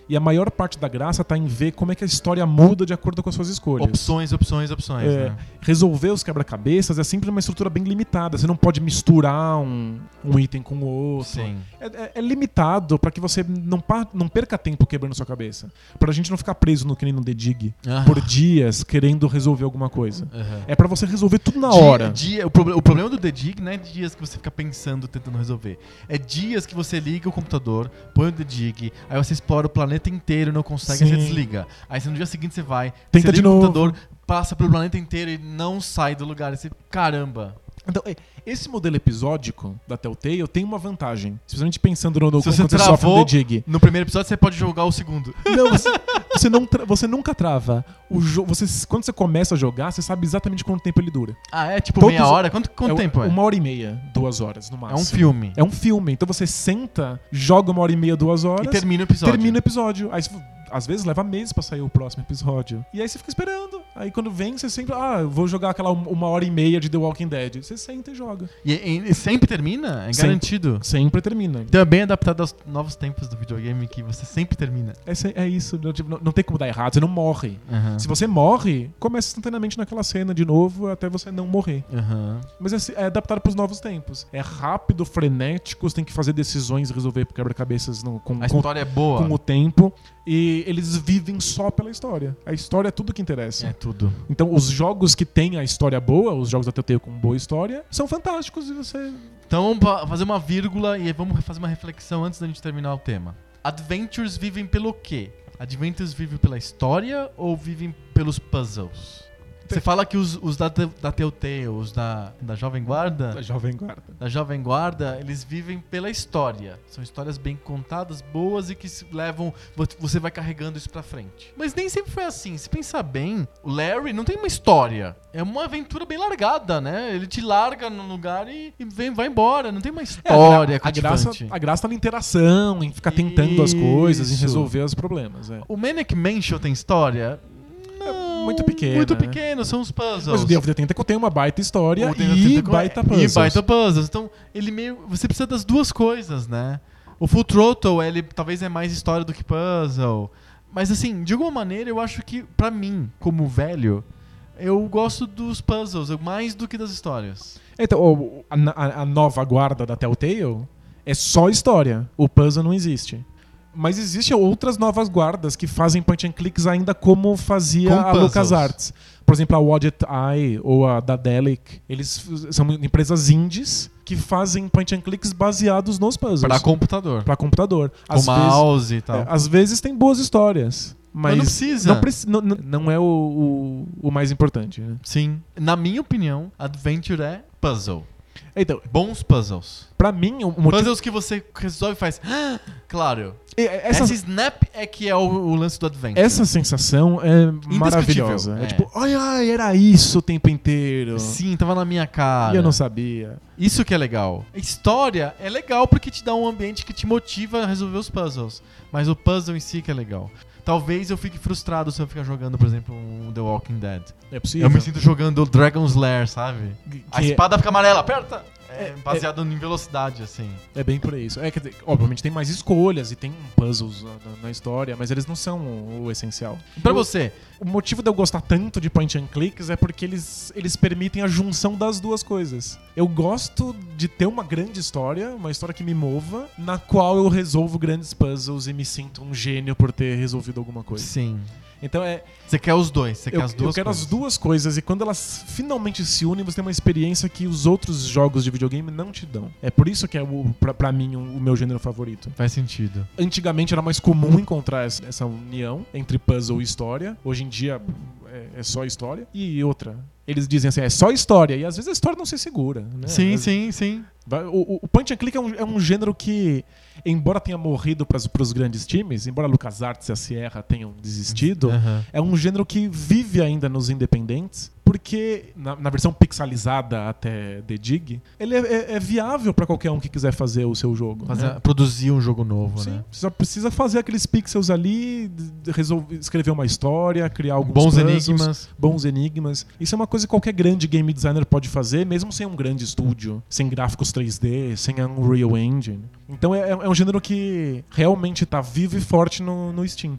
E a maior parte da graça tá em ver como é que a história muda de acordo com as suas escolhas. Opções, opções, opções, É, né? resolver os quebra-cabeças é sempre uma estrutura bem limitada. Você não pode misturar um, um item com o outro. É, é- é limitado pra que você não, não perca tempo quebrando sua cabeça. Pra gente não ficar preso no que nem no The Dig Aham. por dias querendo resolver alguma coisa. Aham. É pra você resolver tudo na Dia- hora. dia- o, proble- o problema do The Dig não é dias que você fica pensando, tentando resolver. É dias que você liga o computador, põe o The Dig, aí você explora o planeta inteiro, não consegue, aí você Sim. desliga. Aí você, no dia seguinte você vai, Tenta você de liga o novo. computador, passa pelo planeta inteiro e não sai do lugar. Aí você, caramba. Então, é, esse modelo episódico da Telltale tem uma vantagem. Especialmente pensando no, no Se você sofre um The Dig. No primeiro episódio você pode jogar o segundo. Não, você, você não você nunca trava. O jo você, quando você começa a jogar, você sabe exatamente quanto tempo ele dura. Ah, é? Tipo Todos- meia hora? Quanto, quanto é tempo é? Uma hora e meia, duas horas no É máximo. um filme. É um filme. Então você senta, joga uma hora e meia, duas horas. E termina o episódio. Termina o episódio. Aí, você- às vezes, leva meses pra sair o próximo episódio. E aí você fica esperando. Aí quando vem, você sempre. Ah, eu vou jogar aquela um- uma hora e meia de The Walking Dead. Você senta e joga. E, e- e sempre termina? É Sempre. garantido. Sempre termina. Então é bem adaptado aos novos tempos do videogame que você sempre termina. É, é isso. não, tipo, não, não tem como dar errado. Você não morre. Aham. Se você morre, começa instantaneamente naquela cena de novo até você não morrer. Aham. Mas é, é adaptado pros novos tempos. É rápido, frenético, você tem que fazer decisões e resolver quebra-cabeças no- com, A com, história é boa. com o tempo. E eles vivem só pela história. A história é tudo que interessa. É tudo. Então, os jogos que têm a história boa, os jogos da Telltale com boa história, são fantásticos e você. Então vamos fazer uma vírgula e vamos fazer uma reflexão antes da gente terminar o tema. Adventures vivem pelo quê? Adventures vivem pela história ou vivem pelos puzzles? Você fala que os, os da, da Telltale, os da, da Jovem Guarda, Da Jovem Guarda. da Jovem Guarda, eles vivem pela história. São histórias bem contadas, boas e que levam. vo- Você vai carregando isso pra frente. Mas nem sempre foi assim. Se pensar bem, o Larry não tem uma história. É uma aventura bem largada, né? Ele te larga no lugar e, e vem, vai embora. Não tem uma história É, a, graça, cativante. a graça tá na interação, em ficar tentando as coisas, em Isso. resolver os problemas. É. O Manic Mansion tem história? Muito pequena, Muito né? pequeno, são os puzzles. Mas o Day of the Tentacle tem uma baita história the e Tentacle baita é- puzzles. E baita puzzles. Então, ele meio. Você precisa das duas coisas, né? O Full Throttle, ele talvez é mais história do que puzzle. Mas assim, de alguma maneira, eu acho que, pra mim, como velho, eu gosto dos puzzles, mais do que das histórias. Então, o- a, a- a nova guarda da Telltale é só história. O puzzle não existe. Mas existem outras novas guardas que fazem point and clicks ainda como fazia Com a. LucasArts. Por exemplo, a Wadget Eye ou a Daedalic. Eles são empresas indies que fazem point and clicks baseados nos puzzles. Pra computador. Pra computador. Com Às vezes, mouse e tal. é, às vezes tem boas histórias. Mas, Mas não precisa. Não, preci- não- não é o, o, o mais importante. Né? Sim. Na minha opinião, Adventure é puzzle. Então, Bons puzzles. pra mim, o motivo. Puzzles que você resolve e faz. "Ah!" Claro. Essa, Essa, snap é que é o, o lance do Adventure. essa sensação é maravilhosa. é. É. tipo, ai, ai, era isso o tempo inteiro. Sim, tava na minha cara. E eu não sabia. Isso que é legal. A história é legal porque te dá um ambiente que te motiva a resolver os puzzles. Mas o puzzle em si que é legal. Talvez eu fique frustrado se eu ficar jogando, por exemplo, um The Walking Dead. É possível. Eu me sinto jogando Dragon's Lair, sabe? A Que espada fica amarela, aperta! É, É, baseado em velocidade, assim. É bem por isso. É, dizer, obviamente tem mais escolhas e tem puzzles na, na- na história, mas eles não são o, o essencial. Pra Eu- você? O motivo de eu gostar tanto de point and clicks é porque eles, eles permitem a junção das duas coisas. Eu gosto de ter uma grande história, uma história que me mova, na qual eu resolvo grandes puzzles e me sinto um gênio por ter resolvido alguma coisa. Sim. Então é. Você quer os dois, você Eu, quer as duas eu quero coisas. as duas coisas e quando elas finalmente se unem, você tem uma experiência que os outros jogos de videogame não te dão. É por isso que é, o, pra, pra mim, o, o meu gênero favorito. Faz sentido. Antigamente era mais comum encontrar essa, essa união entre puzzle e história. Hoje em dia é, é só história. E outra, eles dizem assim, é só história. E às vezes a história não se segura. Né? Sim, sim, sim. O, o point and click é um, é um gênero que, embora tenha morrido para os grandes times, embora LucasArts e a Sierra tenham desistido, é um gênero que vive ainda nos independentes, porque na, na versão pixelizada até The Dig, ele é, é- é viável para qualquer um que quiser fazer o seu jogo. Fazer- né? Produzir um jogo novo, Sim, né? você só precisa fazer aqueles pixels ali, resolver, escrever uma história, criar alguns Bons puzzles, enigmas. bons enigmas. Isso é uma coisa que qualquer grande game designer pode fazer, mesmo sem um grande estúdio, sem gráficos 3D, sem a Unreal Engine. Então é, é um gênero que realmente tá vivo e forte no, no Steam.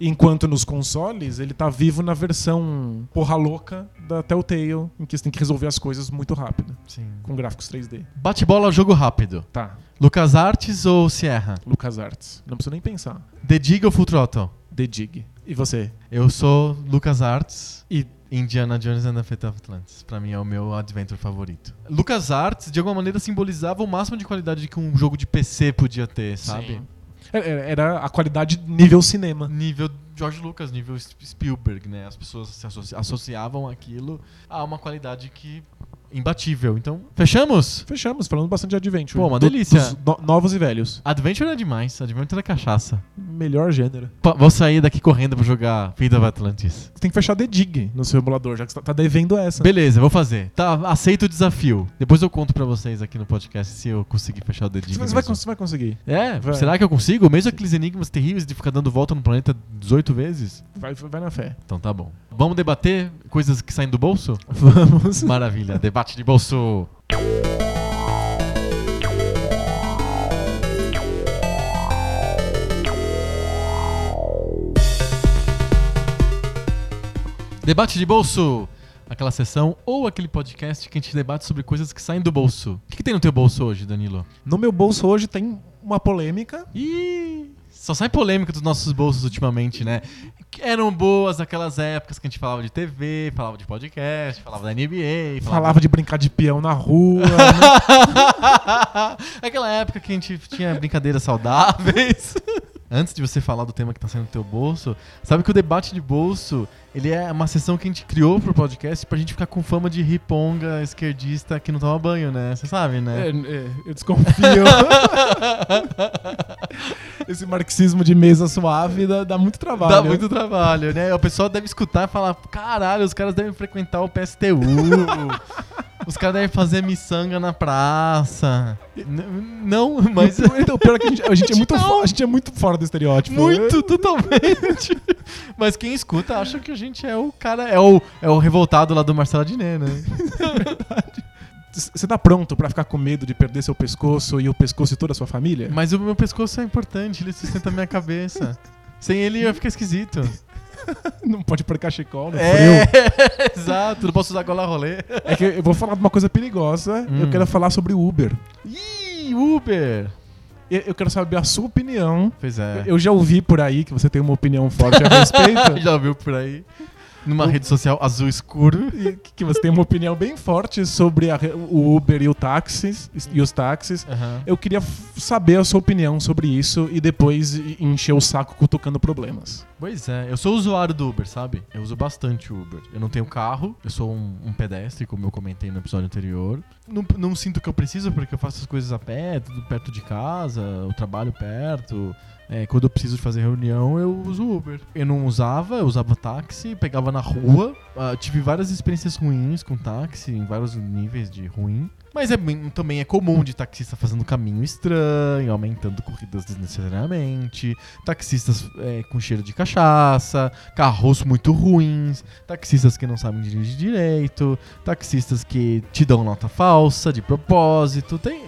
Enquanto nos consoles, ele tá vivo na versão porra louca da Telltale, em que você tem que resolver as coisas muito rápido, Sim. com gráficos 3D. Bate-bola, jogo rápido. Tá, LucasArts ou Sierra? LucasArts. Não preciso nem pensar. The Dig ou Full Throttle? The Dig. E você? Eu sou LucasArts e Indiana Jones and the Fate of Atlantis. Pra mim é o meu adventure favorito. LucasArts, de alguma maneira, simbolizava o máximo de qualidade que um jogo de PC podia ter, sabe? Sim. Era, era a qualidade nível cinema. Nível George Lucas, nível Spielberg, né? As pessoas se associ- associavam aquilo a uma qualidade que imbatível. Então, fechamos? Fechamos, falando bastante de Adventure. Pô, uma Do- delícia. dos no- novos e velhos. Adventure é demais. Adventure é cachaça. Melhor gênero. Pa- Vou sair daqui correndo pra jogar Fate of Atlantis. Você tem que fechar The Dig no seu emulador, já que você tá- tá devendo essa. Beleza, vou fazer. Tá, aceito o desafio. Depois eu conto pra vocês aqui no podcast se eu conseguir fechar o dedinho. Você vai, você vai conseguir. É, Vai. será que eu consigo? Mesmo aqueles enigmas terríveis de ficar dando volta no planeta 18 vezes? Vai, vai na fé. Então tá bom. Vamos debater coisas que saem do bolso? Vamos. Maravilha, debate de bolso. Debate de bolso. Aquela sessão ou aquele podcast que a gente debate sobre coisas que saem do bolso. O que, que tem no teu bolso hoje, Danilo? No meu bolso hoje tem uma polêmica. Ih, só sai polêmica dos nossos bolsos ultimamente, né? Eram boas aquelas épocas que a gente falava de TV, falava de podcast, falava da NBA, Falava de brincar de peão na rua. né? Aquela época que a gente tinha brincadeiras saudáveis. Antes de você falar do tema que tá saindo do teu bolso, sabe que o debate de bolso, ele é uma sessão que a gente criou pro podcast pra gente ficar com fama de riponga esquerdista que não toma banho, né? Você sabe, né? É, é, eu desconfio. Esse marxismo de mesa suave dá, dá muito trabalho. Dá muito trabalho, né? O pessoal deve escutar e falar: caralho, os caras devem frequentar o PSTU. os caras devem fazer miçanga na praça. N- não, mas. Então, pior é que a gente, a gente é muito a gente é muito fora do estereótipo. Muito, totalmente. Mas quem escuta acha que a gente é o cara, é o, é o revoltado lá do Marcelo Adnet, né? Você tá pronto pra ficar com medo de perder seu pescoço e o pescoço de toda a sua família? Mas o meu pescoço é importante, ele sustenta a minha cabeça. Sem ele eu ia ficar esquisito. Não pode pôr cachecol no É, frio. exato, não posso usar gola rolê. É que eu vou falar de uma coisa perigosa. Hum. Eu quero falar sobre o Uber. Ih, Uber. Eu eu quero saber a sua opinião. Pois é. Eu já ouvi por aí que você tem uma opinião forte a respeito. Já ouviu por aí? Numa rede social azul escuro. e que você tem uma opinião bem forte sobre a o Uber e o táxis e os táxis. Aham. Eu queria saber a sua opinião sobre isso e depois encher o saco cutucando problemas. Pois é, eu sou usuário do Uber, sabe? Eu uso bastante o Uber. Eu não tenho carro, eu sou um, um pedestre, como eu comentei no episódio anterior. Não, não sinto que eu preciso, porque eu faço as coisas a pé, tudo perto de casa, eu trabalho perto. É, quando eu preciso fazer reunião, eu uso Uber. Eu não usava, eu usava táxi, pegava na rua. Ah, tive várias experiências ruins com táxi, em vários níveis de ruim. Mas é também é comum de taxista fazendo caminho estranho, aumentando corridas desnecessariamente, taxistas é, com cheiro de cachaça, carros muito ruins, taxistas que não sabem dirigir direito, taxistas que te dão nota falsa de propósito. Tem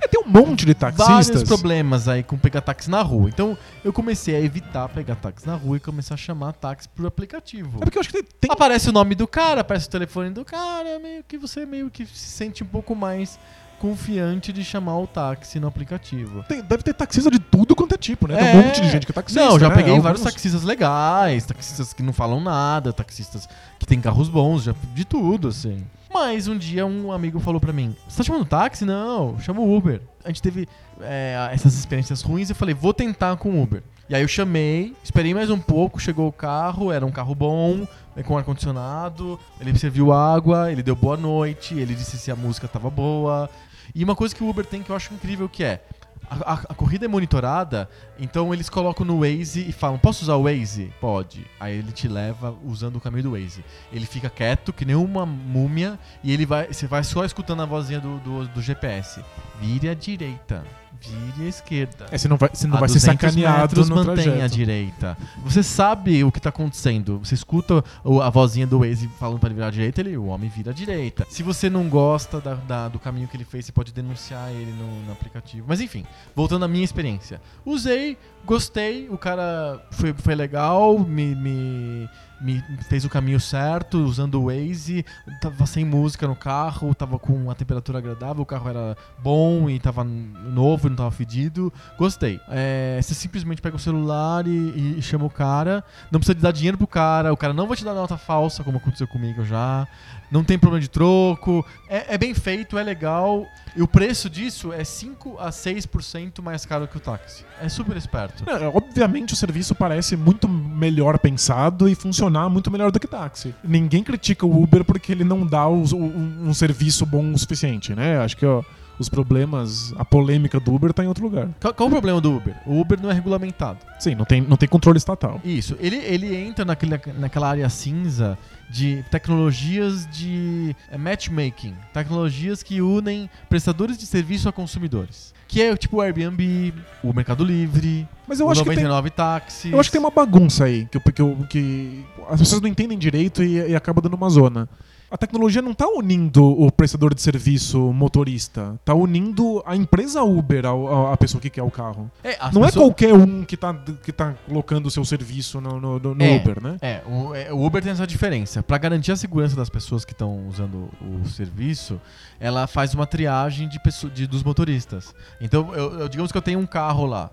É, tem um monte de vários taxistas. problemas aí com pegar táxi na rua. Então eu comecei a evitar pegar táxi na rua e começar a chamar táxi por aplicativo. É porque eu acho que tem, tem- Aparece o nome do cara, aparece o telefone do cara, meio que você meio que se sente um pouco mais confiante de chamar o táxi no aplicativo. tem- deve ter taxista de tudo quanto é tipo, né? Tem É. um monte de gente que é taxista. Não, já né? peguei Alguns- vários taxistas legais, taxistas que não falam nada, taxistas que têm carros bons, já de tudo, assim. Mas um dia um amigo falou pra mim: Você tá chamando táxi? Não, chama o Uber. A gente teve é, essas experiências ruins e eu falei: Vou tentar com o Uber. E aí eu chamei, esperei mais um pouco, chegou o carro, era um carro bom, né, com ar-condicionado, ele serviu água, ele deu boa noite, ele disse se a música tava boa. E uma coisa que o Uber tem que eu acho incrível que é, a, a- a corrida é monitorada, então eles colocam no Waze e falam: Posso usar o Waze? Pode. Aí ele te leva usando o caminho do Waze. Ele fica quieto, que nem uma múmia, e ele vai. Você vai só escutando a vozinha do, do, do GPS. Vire à direita. Vire à esquerda. É, você não vai, você não A vai ser 200 sacaneado metros no mantém trajeto. à direita. Você sabe o que tá acontecendo. Você escuta a vozinha do Waze falando ele virar à direita, ele, o homem vira à direita. Se você não gosta da- da- do caminho que ele fez, você pode denunciar ele no, no aplicativo. Mas enfim, voltando à minha experiência. Usei, gostei, o cara foi, foi legal, me, me, me fez o caminho certo, usando o Waze, tava sem música no carro, tava com uma temperatura agradável, o carro era bom e tava novo, não tava fedido. Gostei. É, você simplesmente pega o celular e, e chama o cara. Não precisa de dar dinheiro pro cara. O cara não vai te dar nota falsa, como aconteceu comigo já. Não tem problema de troco. É, é bem feito, é legal. E o preço disso é 5 a 6% mais caro que o táxi. É super esperto. Não, obviamente o serviço parece muito melhor pensado e funcionar muito melhor do que táxi. Ninguém critica o Uber porque ele não dá os- um, um serviço bom o suficiente, né? Acho que ó, os problemas, a polêmica do Uber tá em outro lugar. Qual, qual o problema do Uber? O Uber não é regulamentado. Sim, não tem, não tem controle estatal. Isso, ele, ele entra naquele, naquela área cinza de tecnologias de é, matchmaking, tecnologias que unem prestadores de serviço a consumidores. Que é tipo o Airbnb, o Mercado Livre, Mas eu o acho que tem, 99 táxis. eu acho que tem uma bagunça aí, que, que, que as pessoas não entendem direito e, e acaba dando uma zona. A tecnologia não tá unindo o prestador de serviço motorista, tá unindo a empresa Uber à pessoa que quer o carro. É, não é pessoas- qualquer um que tá, que tá colocando o seu serviço no, no- no- É. Uber, né? É, o, é, o Uber tem essa diferença. Pra garantir a segurança das pessoas que estão usando o serviço, ela faz uma triagem de, de- dos motoristas. Então, eu, eu- digamos que eu tenho um carro lá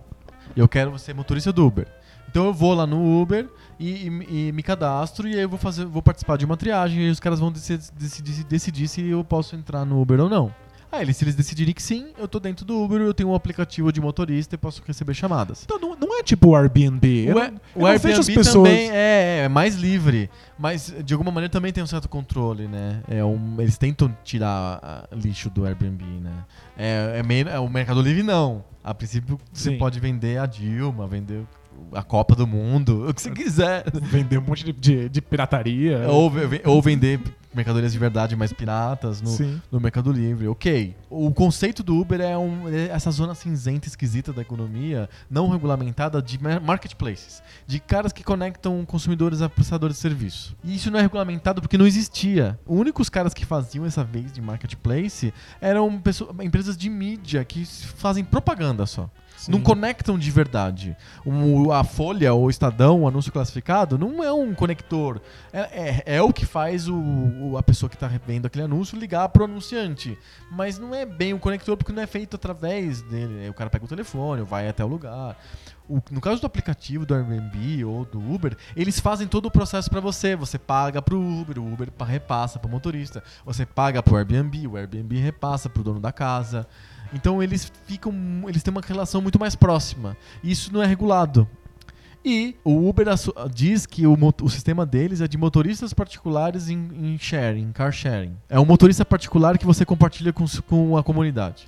e eu quero ser motorista do Uber. Então eu vou lá no Uber e, e- e me cadastro e aí eu vou fazer, vou participar de uma triagem e os caras vão decidir, decidir, decidir se eu posso entrar no Uber ou não. Aí, eles, se eles decidirem que sim, eu tô dentro do Uber, eu tenho um aplicativo de motorista e posso receber chamadas. Então não, não é tipo o Airbnb. Eu O, não- eu o vejo Airbnb as pessoas... também é, é mais livre, mas de alguma maneira também tem um certo controle, né? É um, eles tentam tirar ah, lixo do Airbnb, né? É, é meio, é, o Mercado Livre não. A princípio você Sim. pode vender a Dilma, vender a Copa do Mundo, o que você quiser. Vender um monte de, de, de pirataria. ou, ou vender mercadorias de verdade mais piratas no, no Mercado Livre, ok. O conceito do Uber é, um- é essa zona cinzenta esquisita da economia, não regulamentada de mar- marketplaces, de caras que conectam consumidores a prestadores de serviço. E isso não é regulamentado porque não existia. Os únicos caras que faziam essa vez de marketplace eram pessoas- empresas de mídia que fazem propaganda só. Sim. Não conectam de verdade. O- a Folha ou o Estadão, o anúncio classificado, não é um conector. É, é- é o que faz o, o- a pessoa que está vendo aquele anúncio ligar pro anunciante. Mas não é bem um conector porque não é feito através dele. O cara pega o telefone, vai até o lugar. O- no caso do aplicativo do Airbnb ou do Uber, eles fazem todo o processo para você. Você paga pro Uber, o Uber pa- repassa pro motorista. Você paga pro Airbnb, o Airbnb repassa pro dono da casa. Então eles ficam, eles têm uma relação muito mais próxima. Isso não é regulado. E o Uber diz que o, o sistema deles é de motoristas particulares em, em sharing, car sharing. É um motorista particular que você compartilha com, com a comunidade.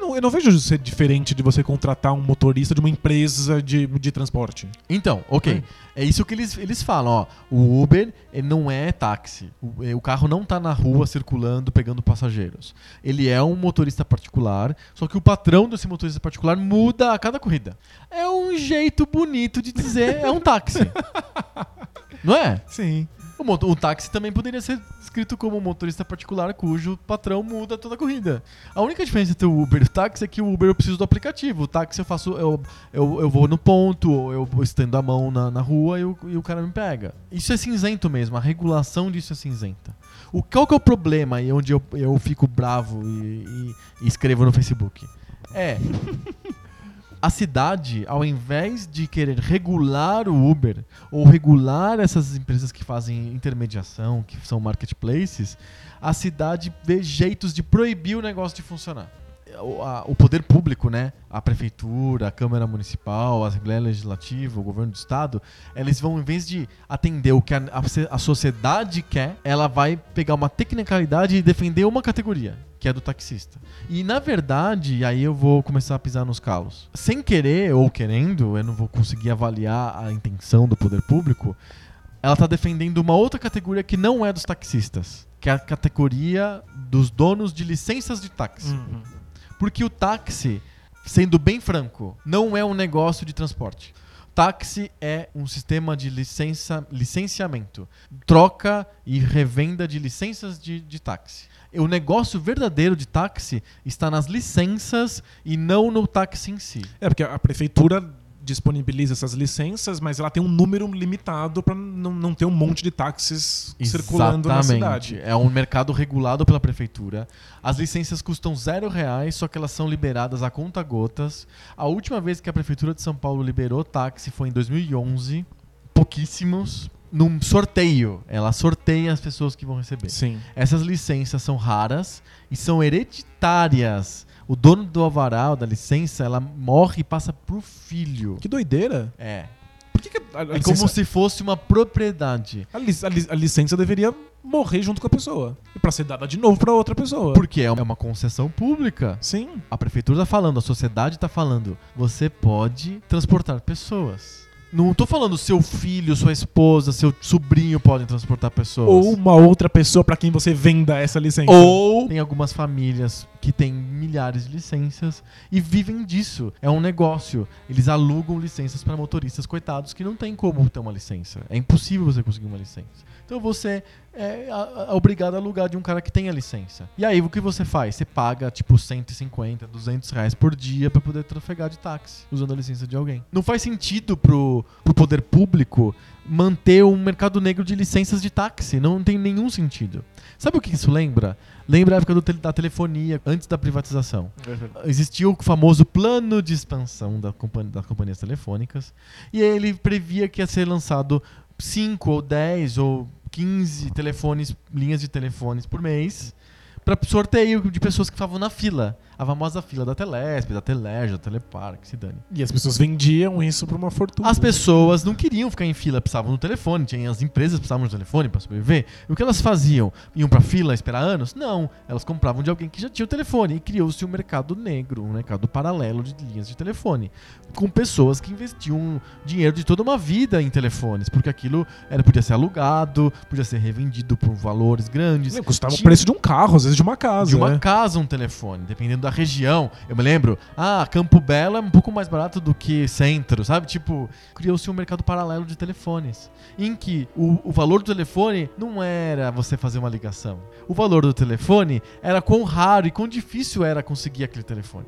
Eu não, eu não vejo ser diferente de você contratar um motorista de uma empresa de, de transporte. Então, ok. Hum. É isso que eles, eles falam, ó. O Uber ele não é táxi. O, eh, o carro não tá na rua circulando, pegando passageiros. Ele é um motorista particular, só que o patrão desse motorista particular muda a cada corrida. É um jeito bonito de dizer é um táxi. não é? Sim. O, o táxi também poderia ser escrito como um motorista particular cujo patrão muda toda a corrida. A única diferença entre o Uber e o táxi é que o Uber eu preciso do aplicativo. O táxi eu faço. Eu, eu, eu vou no ponto, ou eu estendo a mão na, na rua e o, e o cara me pega. Isso é cinzento mesmo, a regulação disso é cinzenta. O, qual que é o problema e onde eu, eu fico bravo e, e- e escrevo no Facebook? É. A cidade, ao invés de querer regular o Uber ou regular essas empresas que fazem intermediação, que são marketplaces, a cidade vê jeitos de proibir o negócio de funcionar. O, a- o poder público, né? A prefeitura, a Câmara Municipal, a Assembleia Legislativa, o governo do Estado, eles vão, em vez de atender o que a, a, a sociedade quer, ela vai pegar uma tecnicalidade e defender uma categoria, que é do taxista. E na verdade, aí eu vou começar a pisar nos calos. Sem querer ou querendo, eu não vou conseguir avaliar a intenção do poder público, ela tá defendendo uma outra categoria que não é dos taxistas, que é a categoria dos donos de licenças de táxi. Uhum. Porque o táxi, sendo bem franco, não é um negócio de transporte. Táxi é um sistema de licença, licenciamento, troca e revenda de licenças de, de táxi. O negócio verdadeiro de táxi está nas licenças e não no táxi em si. É, porque a prefeitura disponibiliza essas licenças, mas ela tem um número limitado para não, não ter um monte de táxis circulando na cidade. É um mercado regulado pela prefeitura. As licenças custam zero reais, só que elas são liberadas a conta gotas. A última vez que a prefeitura de São Paulo liberou táxi foi em 2011. Pouquíssimos. Num sorteio. Ela sorteia as pessoas que vão receber. Sim. Essas licenças são raras e são hereditárias. O dono do alvará, da licença, ela morre e passa pro filho. Que doideira. É. Por que, que a, a É licença, como se fosse uma propriedade. a, a lic- a licença deveria morrer junto com a pessoa e para ser dada de novo para outra pessoa? Porque é uma concessão pública. Sim. A prefeitura tá falando, a sociedade tá falando, você pode transportar pessoas. Não tô falando seu filho, sua esposa, seu sobrinho podem transportar pessoas. Ou uma outra pessoa para quem você venda essa licença. Ou tem algumas famílias que têm milhares de licenças e vivem disso. É um negócio. Eles alugam licenças para motoristas coitados que não tem como ter uma licença. É impossível você conseguir uma licença. Então você é a- obrigado a alugar de um cara que tem a licença. E aí o que você faz? Você paga tipo 150, 200 reais por dia para poder trafegar de táxi usando a licença de alguém. Não faz sentido pro, pro poder público manter um mercado negro de licenças de táxi. Não tem nenhum sentido. Sabe o que isso lembra? Lembra a época do da telefonia, antes da privatização. Existia o famoso plano de expansão da compa- das companhias telefônicas. E ele previa que ia ser lançado 5 ou 10 ou 15 telefones, linhas de telefones por mês. Para sorteio de pessoas que estavam na fila. A famosa fila da Telesp, da Telerge, da Telepar, que se dane. E as pessoas vendiam isso por uma fortuna. As pessoas não queriam ficar em fila, precisavam do telefone, tinha as empresas precisavam do telefone para sobreviver. E o que elas faziam? Iam pra fila esperar anos? Não, elas compravam de alguém que já tinha o telefone e criou-se um mercado negro, um mercado paralelo de linhas de telefone, com pessoas que investiam dinheiro de toda uma vida em telefones, porque aquilo era podia ser alugado, podia ser revendido por valores grandes. Meu, Custava o Tinha- preço de um carro, às vezes de uma casa. de uma né? casa um telefone, dependendo da região. Eu me lembro, ah, Campo Belo é um pouco mais barato do que centro, sabe? Tipo, criou-se um mercado paralelo de telefones, em que o, o valor do telefone não era você fazer uma ligação. O valor do telefone era quão raro e quão difícil era conseguir aquele telefone.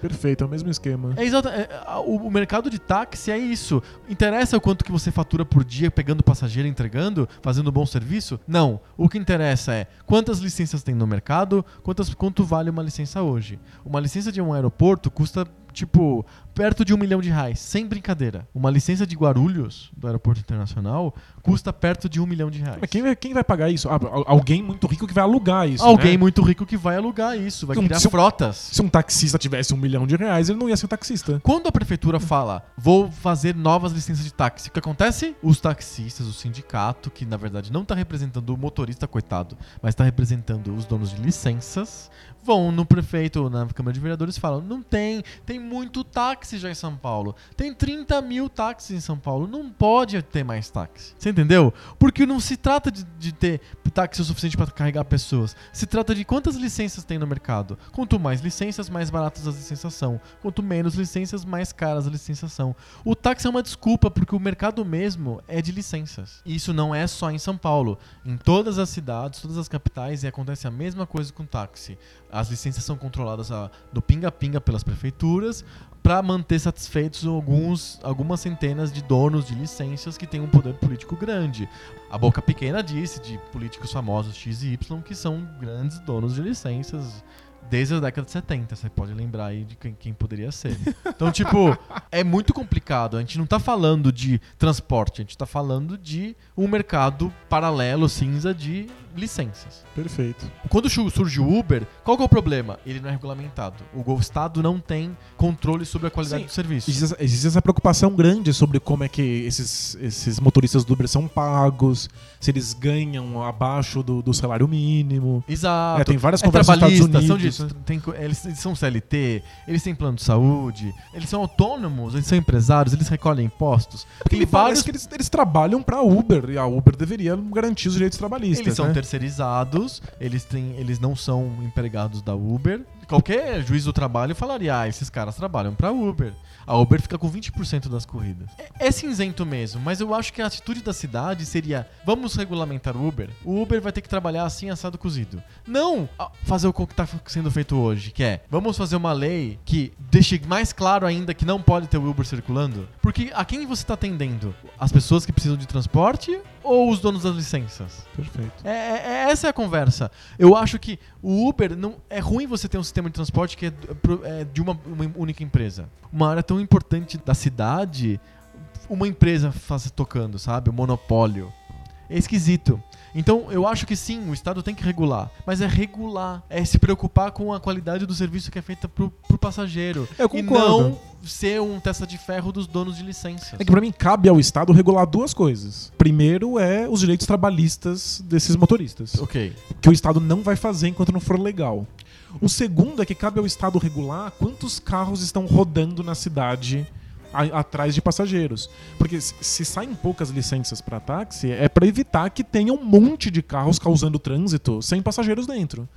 Perfeito, é o mesmo esquema. É exato. é, o, mercado de táxi é isso. Interessa o quanto que você fatura por dia pegando passageiro, entregando, fazendo um bom serviço? Não. O que interessa é quantas licenças tem no mercado, quantas, quanto vale uma licença hoje. Uma licença de um aeroporto custa tipo perto de um milhão de reais, sem brincadeira. Uma licença de Guarulhos do aeroporto internacional custa perto de um milhão de reais. Mas quem vai, quem vai pagar isso? Ah, al- alguém muito rico que vai alugar isso. Alguém né? muito rico que vai alugar isso, vai um- criar se um- frotas. Se um taxista tivesse um milhão de reais, ele não ia ser um taxista. Quando a prefeitura fala, vou fazer novas licenças de táxi, o que acontece? Os taxistas, o sindicato, que na verdade não está representando o motorista, coitado, mas está representando os donos de licenças, vão no prefeito ou na Câmara de Vereadores e falam: não tem, tem muito táxi já em São Paulo. Tem 30 mil táxis em São Paulo, não pode ter mais táxi. Você entendeu? Porque não se trata de, de ter táxi o suficiente para carregar pessoas. Se trata de quantas licenças tem no mercado. Quanto mais licenças, mais baratas as licenças são. Quanto menos licenças, mais caras as licenças são. O táxi é uma desculpa porque o mercado mesmo é de licenças. E isso não é só em São Paulo. Em todas as cidades, todas as capitais, e acontece a mesma coisa com táxi. As licenças são controladas a- do pinga-pinga pelas prefeituras para manter satisfeitos alguns, algumas centenas de donos de licenças que têm um poder político grande. A Boca Pequena disse de políticos famosos X e Y que são grandes donos de licenças desde a década de 70. Você pode lembrar aí de quem, quem poderia ser. Então, tipo, é muito complicado. A gente não tá falando de transporte, a gente tá falando de um mercado paralelo, cinza de licenças. Perfeito. Quando surge o Uber, qual que é o problema? Ele não é regulamentado. O Estado não tem controle sobre a qualidade Sim. do serviço. Existe, essa- existe essa preocupação grande sobre como é que esses, esses motoristas do Uber são pagos, se eles ganham abaixo do, do salário mínimo. Exato. É, tem várias É conversas nos Estados trabalhista, são, Unidos. de, né? tem eles, eles são CLT, eles têm plano de saúde, eles são autônomos, eles são empresários, eles recolhem impostos. Porque Tem me parece vários que eles, eles trabalham pra Uber e a Uber deveria garantir os direitos trabalhistas. Eles são né? Terceirizados, eles, têm, eles não são empregados da Uber. Qualquer juiz do trabalho falaria: ah, esses caras trabalham pra Uber. A Uber fica com 20% das corridas. É, é cinzento mesmo, mas eu acho que a atitude da cidade seria: vamos regulamentar o Uber? O Uber vai ter que trabalhar assim, assado cozido. Não fazer o que está sendo feito hoje, que é: vamos fazer uma lei que deixe mais claro ainda que não pode ter o Uber circulando. Porque a quem você está atendendo? As pessoas que precisam de transporte ou os donos das licenças? Perfeito. É, é- é- essa é a conversa. Eu acho que o Uber não é ruim você ter um sistema de transporte que é, é de uma, uma única empresa. Uma área tão importante da cidade, uma empresa faz tocando, sabe? O monopólio. É esquisito. Então, eu acho que sim, o Estado tem que regular. Mas é regular. É se preocupar com a qualidade do serviço que é feita pro, pro passageiro. Eu e concordo. não ser um testa de ferro dos donos de licenças. É que pra mim cabe ao Estado regular duas coisas. Primeiro é os direitos trabalhistas desses motoristas, Ok. que o Estado não vai fazer enquanto não for legal. O segundo é que cabe ao Estado regular quantos carros estão rodando na cidade a- atrás de passageiros. Porque se, se saem poucas licenças para táxi, é para evitar que tenha um monte de carros causando trânsito sem passageiros dentro.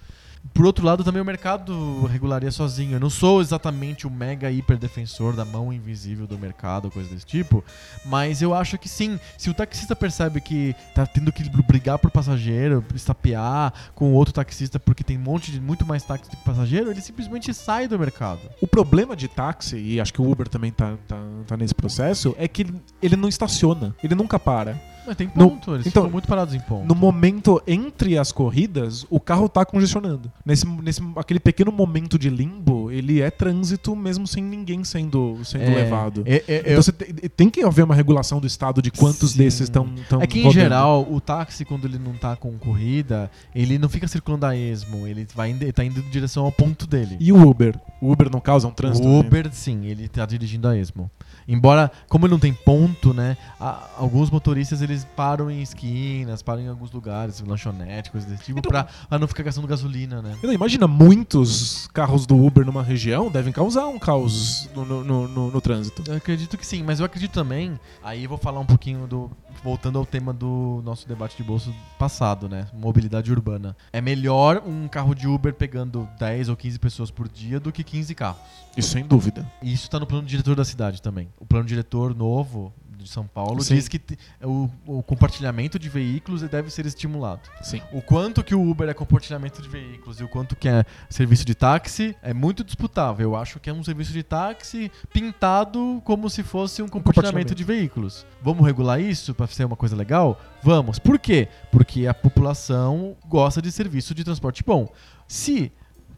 Por outro lado, também o mercado regularia sozinho. Eu não sou exatamente o mega hiper defensor da mão invisível do mercado, coisa desse tipo, mas eu acho que sim. Se o taxista percebe que tá tendo que brigar por passageiro, estapear com outro taxista porque tem um monte de muito mais táxi do que passageiro, ele simplesmente sai do mercado. O problema de táxi, e acho que o Uber também tá, tá, tá nesse processo, é que ele- ele não estaciona, ele nunca para. Mas tem No- ponto, eles então, ficam muito parados em ponto. No momento entre as corridas, o carro tá congestionando. Nesse, nesse aquele pequeno momento de limbo, ele é trânsito mesmo sem ninguém sendo, sendo É, levado. é- é- Então eu- você tem, tem que haver uma regulação do Estado de quantos Sim. desses estão É que em geral, o táxi, quando ele não tá com corrida, ele não fica circulando a esmo, ele vai indo, ele tá indo em direção ao ponto dele. E o Uber? O Uber não causa um trânsito? O né? Uber, sim, ele tá dirigindo a esmo. Embora, como ele não tem ponto, né? a- alguns motoristas eles param em esquinas, param em alguns lugares, lanchonete, coisas desse tipo, Então- pra, pra não ficar gastando gasolina, né? Não, imagina, muitos carros do Uber numa região devem causar um caos no, no- no- no- no trânsito. Eu acredito que sim, mas eu acredito também. Aí eu vou falar um pouquinho do. Voltando ao tema do nosso debate de bolso passado, né? Mobilidade urbana. É melhor um carro de Uber pegando 10 ou 15 pessoas por dia do que 15 carros. Isso sem dúvida. E isso tá no plano diretor da cidade também. O plano diretor novo de São Paulo Sim. diz que o, o compartilhamento de veículos deve ser estimulado. Sim. O quanto que o Uber é compartilhamento de veículos e o quanto que é serviço de táxi é muito disputável. Eu acho que é um serviço de táxi pintado como se fosse um compartilhamento, compartilhamento. de veículos. Vamos regular isso para ser uma coisa legal? Vamos. Por quê? Porque a população gosta de serviço de transporte bom. Se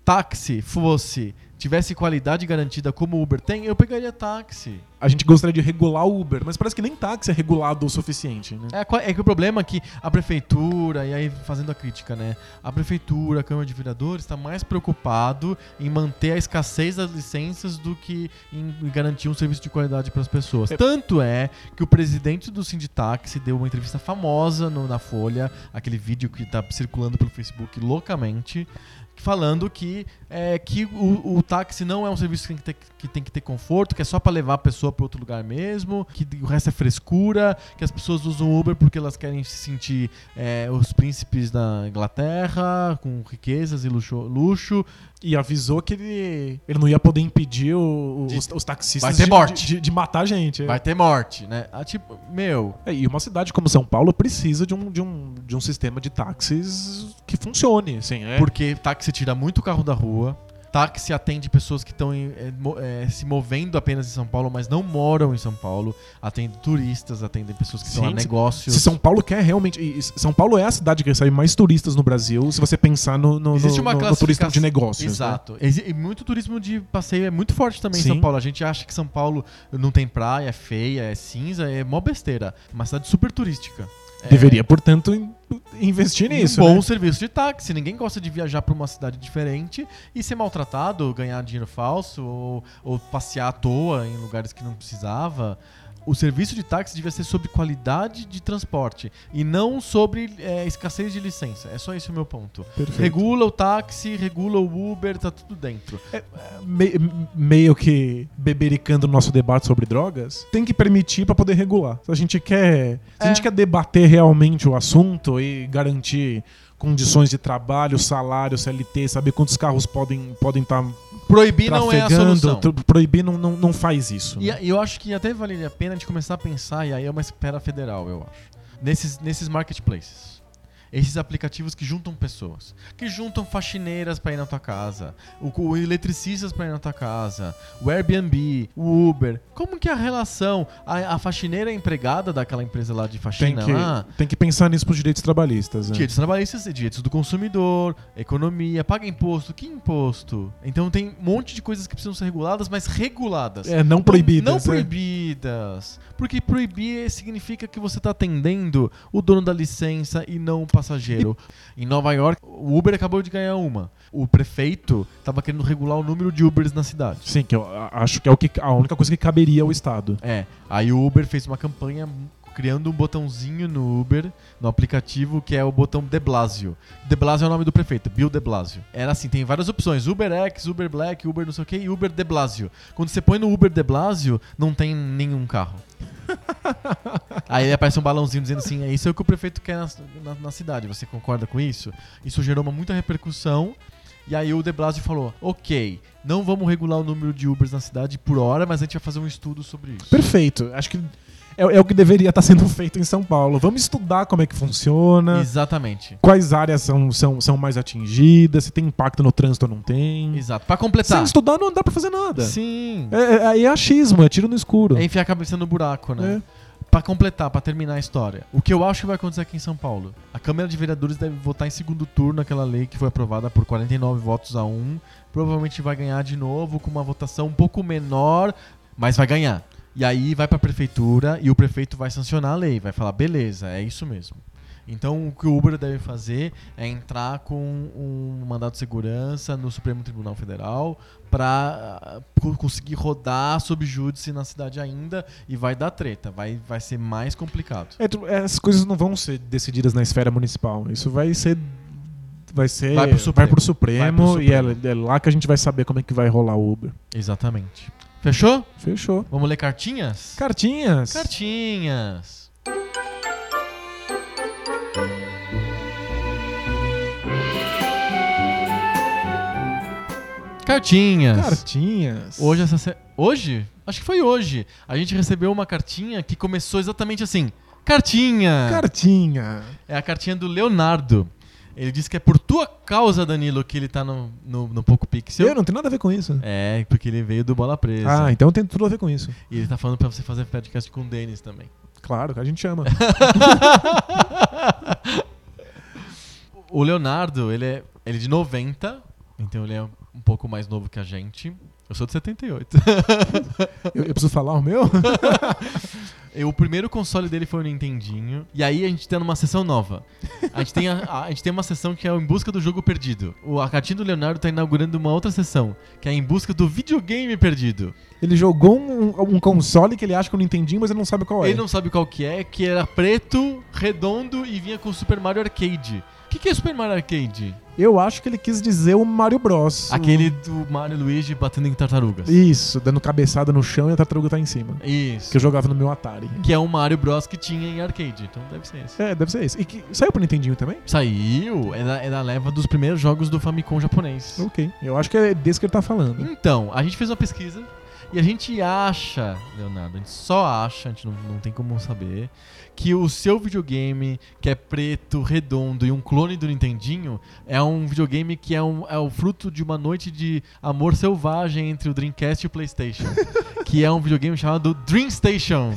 táxi fosse tivesse qualidade garantida como o Uber tem, eu pegaria táxi. A gente gostaria de regular o Uber, mas parece que nem táxi é regulado o suficiente, né? É, é que o problema é que a prefeitura, e aí fazendo a crítica, né? A prefeitura, a Câmara de Vereadores está mais preocupado em manter a escassez das licenças do que em garantir um serviço de qualidade para as pessoas. É. Tanto é que o presidente do Sinditaxi deu uma entrevista famosa no- na Folha, aquele vídeo que está circulando pelo Facebook loucamente, falando que, é, que o, o táxi não é um serviço que tem que ter, que tem que ter conforto, que é só para levar a pessoa para outro lugar mesmo, que o resto é frescura, que as pessoas usam Uber porque elas querem se sentir é, os príncipes da Inglaterra, com riquezas e luxo, luxo. E avisou que ele, ele não ia poder impedir o- De- os, os taxistas de, de- de- matar gente. Vai ter morte, né? Ah, tipo, meu, É, e uma cidade como São Paulo precisa de um, de um, de um sistema de táxis que funcione, assim, é. Porque táxi tira muito carro da rua. Táxi atende pessoas que estão se movendo apenas em São Paulo, mas não moram em São Paulo. Atende turistas, atendem pessoas que estão a se- negócios. Se São Paulo quer realmente. São Paulo é a cidade que recebe mais turistas no Brasil, se você pensar no, no, Existe no- uma no- no turismo de negócios. né? Exato. Exi- E muito turismo de passeio é muito forte também em Sim. São Paulo. A gente acha que São Paulo não tem praia, é feia, é cinza, é mó besteira. Uma cidade super turística. Deveria, portanto, in- investir nisso. um bom né? serviço de táxi. Ninguém gosta de viajar pra uma cidade diferente e ser maltratado, ganhar dinheiro falso ou, ou passear à toa em lugares que não precisava. O serviço de táxi devia ser sobre qualidade de transporte e não sobre é, escassez de licença. É só esse o meu ponto. Perfeito. Regula o táxi, regula o Uber, tá tudo dentro. Me- meio que bebericando o nosso debate sobre drogas, tem que permitir pra poder regular. Se a gente quer, se a gente É. quer debater realmente o assunto e garantir condições de trabalho, salário, CLT, saber quantos carros podem podem estar Proibir não é a solução. proibir não, não, não faz isso. E né? eu acho que até valeria a pena a gente começar a pensar, e aí é uma esfera federal, eu acho. Nesses, nesses marketplaces. Esses aplicativos que juntam pessoas. Que juntam faxineiras pra ir na tua casa. O, o eletricistas pra ir na tua casa. O Airbnb, o Uber. Como que é a relação? A, a faxineira é empregada daquela empresa lá de Tem faxina que, lá. tem que pensar nisso pros direitos trabalhistas. né? Direitos trabalhistas, direitos do consumidor, economia, paga imposto. Que imposto? Então tem um monte de coisas que precisam ser reguladas, mas reguladas. É, não proibidas. Não né? proibidas. Porque proibir significa que você está atendendo o dono da licença e não o passageiro. Em Nova York, o Uber acabou de ganhar uma. O prefeito estava querendo regular o número de Ubers na cidade. Sim, que eu acho que é o que, a única coisa que caberia ao Estado. É. Aí o Uber fez uma campanha criando um botãozinho no Uber, no aplicativo, que é o botão De Blasio. De Blasio é o nome do prefeito, Bill De Blasio. Era assim, tem várias opções, Uber X, Uber Black, Uber não sei o que, e Uber De Blasio. Quando você põe no Uber De Blasio, não tem nenhum carro. Aí aparece um balãozinho dizendo assim, é isso é o que o prefeito quer na, na- na cidade, você concorda com isso? Isso gerou uma muita repercussão, e aí o De Blasio falou, ok, não vamos regular o número de Ubers na cidade por hora, mas a gente vai fazer um estudo sobre isso. Perfeito. Acho que é, é o que deveria estar sendo feito em São Paulo. Vamos estudar como é que funciona. Exatamente. Quais áreas são, são, são mais atingidas, se tem impacto no trânsito ou não tem. Exato. Pra completar. Sem estudar não dá pra fazer nada. Sim. É, é, é achismo, é tiro no escuro. É enfiar a cabeça no buraco, né? É. Pra completar, pra terminar a história. O que eu acho que vai acontecer aqui em São Paulo? A Câmara de Vereadores deve votar em segundo turno aquela lei que foi aprovada por 49 votos a 1. Provavelmente vai ganhar de novo com uma votação um pouco menor, mas vai ganhar. E aí vai pra prefeitura e o prefeito vai sancionar a lei, vai falar, beleza, é isso mesmo. Então o que o Uber deve fazer é entrar com um mandato de segurança no Supremo Tribunal Federal para conseguir rodar sob júdice na cidade ainda e vai dar treta, vai, vai ser mais complicado. É, essas coisas não vão ser decididas na esfera municipal. Isso vai ser. Vai ser. Vai pro Supremo. pro Supremo, Vai pro e é, Supremo. é lá que a gente vai saber como é que vai rolar o Uber. Exatamente. Fechou? Fechou. Vamos ler cartinhas? Cartinhas. Cartinhas. Cartinhas. Cartinhas. Hoje essa se... hoje? Acho que foi hoje. A gente recebeu uma cartinha que começou exatamente assim. Cartinha. Cartinha. É a cartinha do Leonardo. Ele disse que é por tua causa, Danilo, que ele tá no, no, no Poco Pixel. Eu não tem nada a ver com isso. É, porque ele veio do Bola Presa. Ah, então tem tudo a ver com isso. E ele tá falando pra você fazer podcast com o Denis também. Claro, a gente chama. O Leonardo, ele é, ele é de 90, então ele é um pouco mais novo que a gente. Eu sou de 78. eu, eu preciso falar o meu? E o primeiro console dele foi o Nintendinho. E aí a gente tá numa sessão nova. A gente tem, a, a- gente tem uma sessão que é o Em Busca do Jogo Perdido. O, a cartinha do Leonardo tá inaugurando uma outra sessão, que é Em Busca do Videogame Perdido. Ele jogou um, um console que ele acha que eu não entendi, mas ele não sabe qual é. Ele não sabe qual que é, que era preto, redondo e vinha com o Super Mario Arcade. O que, que é Super Mario Arcade? Eu acho que ele quis dizer o Mario Bros. Aquele do Mario e Luigi batendo em tartarugas. Isso, dando cabeçada no chão e a tartaruga tá em cima. Isso. Que eu jogava no meu Atari. Que é um Mario Bros que tinha em arcade, então deve ser esse. É, deve ser esse. E que saiu pro Nintendinho também? Saiu, é da, é da leva dos primeiros jogos do Famicom japonês. Ok. Eu acho que é desse que ele tá falando. Então, a gente fez uma pesquisa e a gente acha, Leonardo, a gente só acha, a gente não, não tem como saber, que o seu videogame, que é preto, redondo e um clone do Nintendinho, é um videogame que é, um, é o fruto de uma noite de amor selvagem entre o Dreamcast e o PlayStation. que é um videogame chamado Dream Station.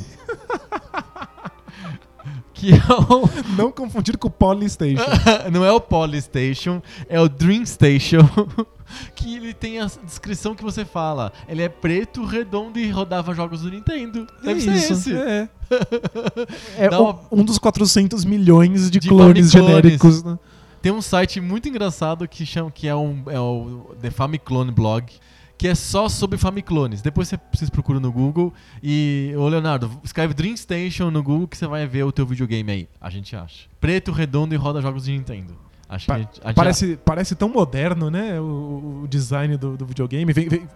Que é o... Não confundir com o Polystation. não é o Polystation, é o Dream Station. que ele tem a descrição que você fala. Ele é preto, redondo e rodava jogos do Nintendo. Deve ser Isso, esse. É, é um- uma- um dos 400 milhões de, De clones Famiclones. genéricos. Né? Tem um site muito engraçado que chama que é, um, é o The Famiclone Blog, que é só sobre Famiclones. Depois você- vocês procuram no Google e ô Leonardo, escreve Dream Station no Google que você vai ver o teu videogame aí. A gente acha. Preto, redondo e roda jogos de Nintendo. Acho Pa- que a gente- a Parece, parece tão moderno, né? O, o design do, do videogame. Vem- vem-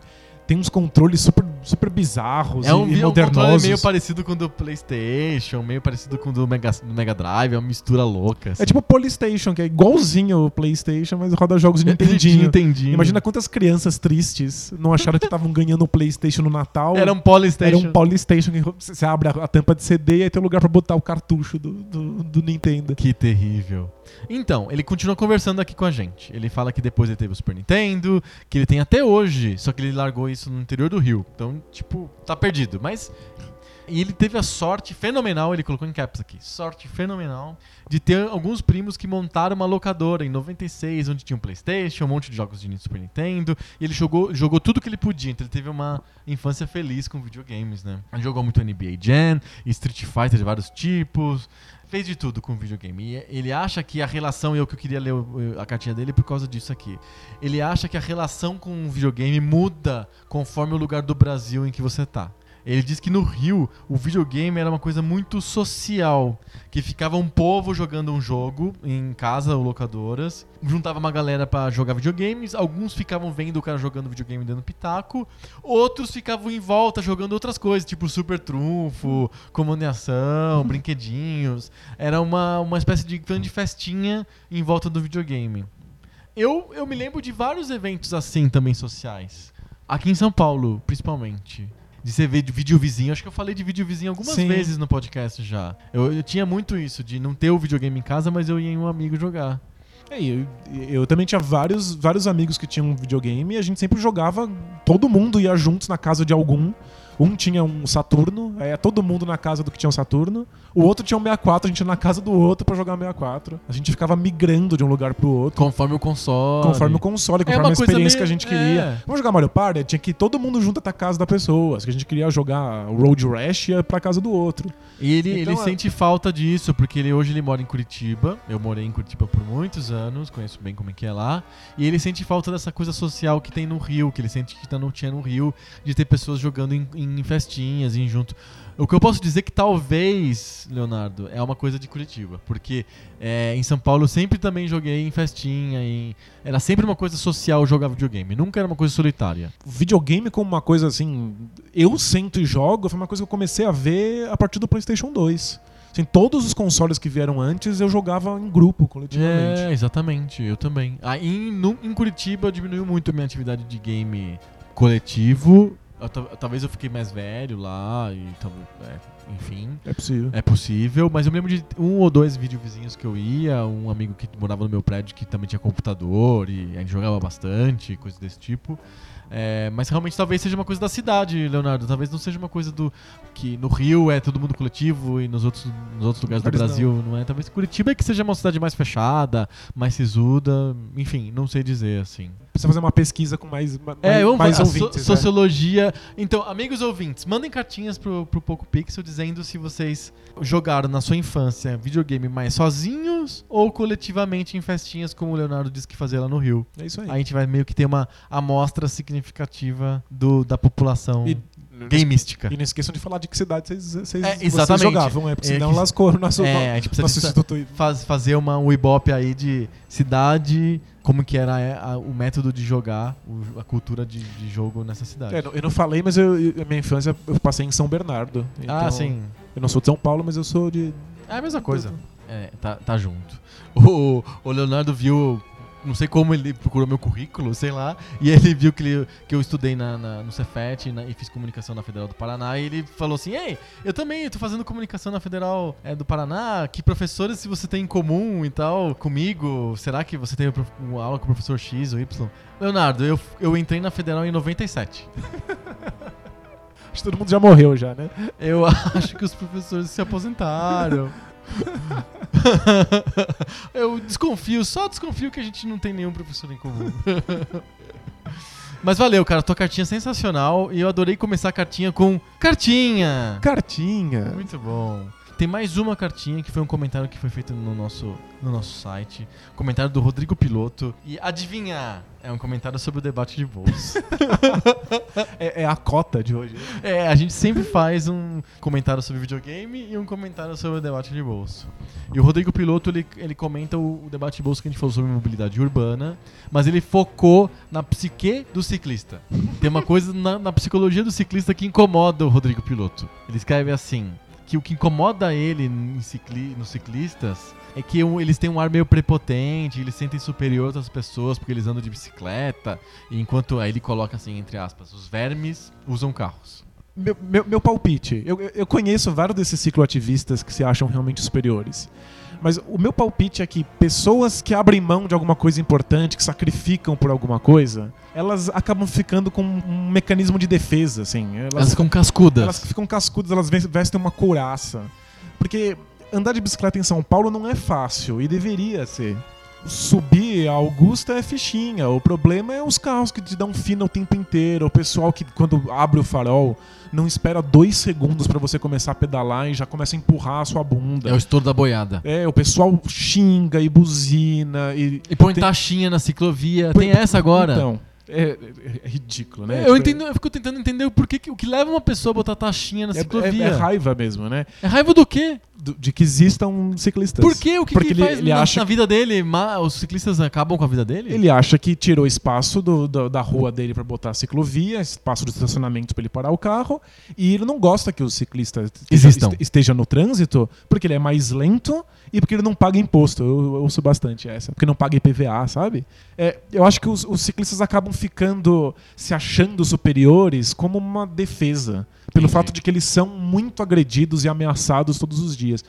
tem uns controles super, super bizarros é um, e, e é um controle modernosos. meio parecido com o do PlayStation, meio parecido com o do Mega, do Mega Drive, é uma mistura louca. assim. É tipo o Polystation, que é igualzinho o PlayStation, mas roda jogos de Nintendinho. Nintendinho. Imagina quantas crianças tristes não acharam que estavam ganhando o PlayStation no Natal. Era um Polystation. Era um Polystation que você abre a, a tampa de CD e aí tem um lugar pra botar o cartucho do, do, do Nintendo. Que terrível. Então, ele continua conversando aqui com a gente. Ele fala que depois ele teve o Super Nintendo, que ele tem até hoje, só que ele largou isso no interior do Rio. Então, tipo, tá perdido. Mas. E ele teve a sorte fenomenal, ele colocou em caps aqui, sorte fenomenal, de ter alguns primos que montaram uma locadora em 96, onde tinha um Playstation, um monte de jogos de Super Nintendo, e ele jogou, jogou tudo que ele podia, então ele teve uma infância feliz com videogames, né? Ele jogou muito NBA Jam, Street Fighter de vários tipos, fez de tudo com videogame. E ele acha que a relação, eu que eu queria ler a cartinha dele por causa disso aqui. Ele acha que a relação com o videogame muda conforme o lugar do Brasil em que você tá. Ele diz que no Rio o videogame era uma coisa muito social, que ficava um povo jogando um jogo em casa ou locadoras, juntava uma galera pra jogar videogames, alguns ficavam vendo o cara jogando videogame dando pitaco, outros ficavam em volta jogando outras coisas, tipo super trunfo, comando em ação, brinquedinhos. Era uma, uma espécie de grande festinha em volta do videogame. Eu, eu me lembro de vários eventos assim também sociais. Aqui em São Paulo, principalmente. De você ver de vídeo vizinho. Acho que eu falei de vídeo vizinho algumas Sim. vezes no podcast já. Eu, eu tinha muito isso, de não ter o videogame em casa, mas eu ia em um amigo jogar. É, eu, eu também tinha vários, vários amigos que tinham videogame e a gente sempre jogava, todo mundo ia juntos na casa de algum. Um tinha um Saturno, é todo mundo na casa do que tinha um Saturno. O outro tinha um 64, a gente ia na casa do outro pra jogar 64. A gente ficava migrando de um lugar pro outro. Conforme o console. Conforme o console, É conforme uma a experiência meio- que a gente é. queria. Vamos jogar Mario Party? Tinha que ir todo mundo junto até a casa da pessoa. Se a gente queria jogar Road Rash, ia pra casa do outro. E ele, Então, ele é- sente falta disso, porque ele hoje ele mora em Curitiba. Eu morei em Curitiba por muitos anos, conheço bem como é que é lá. E ele sente falta dessa coisa social que tem no Rio, que ele sente que tá- não tinha no Rio, de ter pessoas jogando em, em festinhas, em junto. O que eu posso dizer que talvez, Leonardo, é uma coisa de Curitiba. Porque é, em São Paulo eu sempre também joguei em festinha. Em... Era sempre uma coisa social jogar videogame, nunca era uma coisa solitária. Videogame como uma coisa assim, eu sento e jogo, foi uma coisa que eu comecei a ver a partir do PlayStation 2. Assim, todos os consoles que vieram antes eu jogava em grupo, coletivamente. É, exatamente, eu também. Aí em, no- em Curitiba diminuiu muito a minha atividade de game coletivo. Eu ta- talvez eu fiquei mais velho lá e é, enfim. É possível. É possível, mas eu me lembro de um ou dois videovizinhos que eu ia, um amigo que morava no meu prédio que também tinha computador e a gente jogava bastante, coisas desse tipo. É, mas realmente talvez seja uma coisa da cidade, Leonardo. Talvez não seja uma coisa do. que no Rio é todo mundo coletivo e nos outros, nos outros lugares do Brasil não. é. Talvez Curitiba é que seja uma cidade mais fechada, mais sisuda. Enfim, não sei dizer assim. Precisa fazer uma pesquisa com mais, ma- É, mais, mais a so- ouvintes. né? sociologia. Então, amigos ouvintes, mandem cartinhas pro, pro Poco Pixel dizendo se vocês jogaram na sua infância videogame mais sozinhos ou coletivamente em festinhas, como o Leonardo disse que fazia lá no Rio. É isso aí. Aí a gente vai meio que ter uma amostra significativa do, da população E- gameística. E não esqueçam de falar de que cidade vocês, vocês, É, vocês jogavam, é, porque É, senão que- lascou o nosso, É, a gente precisa nosso instituto. faz- fazer uma, um ibope aí de cidade, como que era é, a- o método de jogar, o- a cultura de, de jogo nessa cidade. É, eu não falei, mas eu, eu- a minha infância eu passei em São Bernardo. ah, Então, sim. Eu não sou de São Paulo, mas eu sou de. É a mesma coisa. É, tá, tá junto. O, o Leonardo viu. Não sei como ele procurou meu currículo, sei lá. E ele viu que, ele- que eu estudei na, na- no Cefet e, na- e fiz comunicação na Federal do Paraná. E ele falou assim: Ei, eu também tô fazendo comunicação na Federal é, do Paraná. Que professores se você tem em comum e tal comigo? Será que você prof- uma aula com o professor X ou Y? Leonardo, eu, eu entrei na Federal em 97. Acho que todo mundo já morreu já, né? Eu acho que os professores se aposentaram. Eu desconfio, só desconfio que a gente não tem nenhum professor em comum. Mas valeu, cara. Tua cartinha é sensacional e eu adorei começar a cartinha com cartinha. Cartinha. Muito bom. Tem mais uma cartinha que foi um comentário que foi feito no nosso, no nosso site. Comentário do Rodrigo Piloto. E adivinha, é um comentário sobre o debate de bolsa. É, é a cota de hoje. é, a gente sempre faz um comentário sobre videogame e um comentário sobre o debate de bolsa. E o Rodrigo Piloto, ele, ele comenta o, o debate de bolsa que a gente falou sobre mobilidade urbana, mas ele focou na psique do ciclista. Tem uma coisa na, na psicologia do ciclista que incomoda o Rodrigo Piloto. Ele escreve assim, que o que incomoda ele cicli, nos ciclistas é que um- eles têm um ar meio prepotente, eles se sentem superior outras pessoas porque eles andam de bicicleta, enquanto aí ele coloca assim, entre aspas, os vermes usam carros. Meu, meu, meu palpite. Eu- eu conheço vários desses cicloativistas que se acham realmente superiores. Mas o meu palpite é que pessoas que abrem mão de alguma coisa importante, que sacrificam por alguma coisa, elas acabam ficando com um mecanismo de defesa, assim. Elas, Elas, ficam cascudas. elas ficam cascudas, elas ves- vestem uma couraça. Porque andar de bicicleta em São Paulo não é fácil e deveria ser. Subir a Augusta é fichinha. O problema é os carros que te dão fina o tempo inteiro. O pessoal que, quando abre o farol, não espera dois segundos pra você começar a pedalar e já começa a empurrar a sua bunda. É o estouro da boiada. É, o pessoal xinga e buzina e. E põe Tem- taxinha na ciclovia. Põe- Tem essa agora. Então, é, é- é ridículo, né? eu, Tipo, entendo, eu fico tentando entender o porquê que, o que leva uma pessoa a botar taxinha na É, ciclovia. é- é raiva mesmo, né? É raiva do quê? Do- de que existam ciclistas. Por quê? O que, Porque que ele, faz ele na, acha na vida dele? Os ciclistas acabam com a vida dele? Ele acha que tirou espaço do- do- da rua dele pra botar a ciclovia, espaço de estacionamento pra ele parar o carro, e ele não gosta que os ciclistas esteja- Existam. este- estejam no trânsito porque ele é mais lento e porque ele não paga imposto. Eu, eu ouço bastante essa, porque não paga IPVA, sabe? É, eu acho que os, os ciclistas acabam ficando se achando superiores como uma defesa, pelo Entendi. fato de que eles são muito agredidos e ameaçados todos os dias.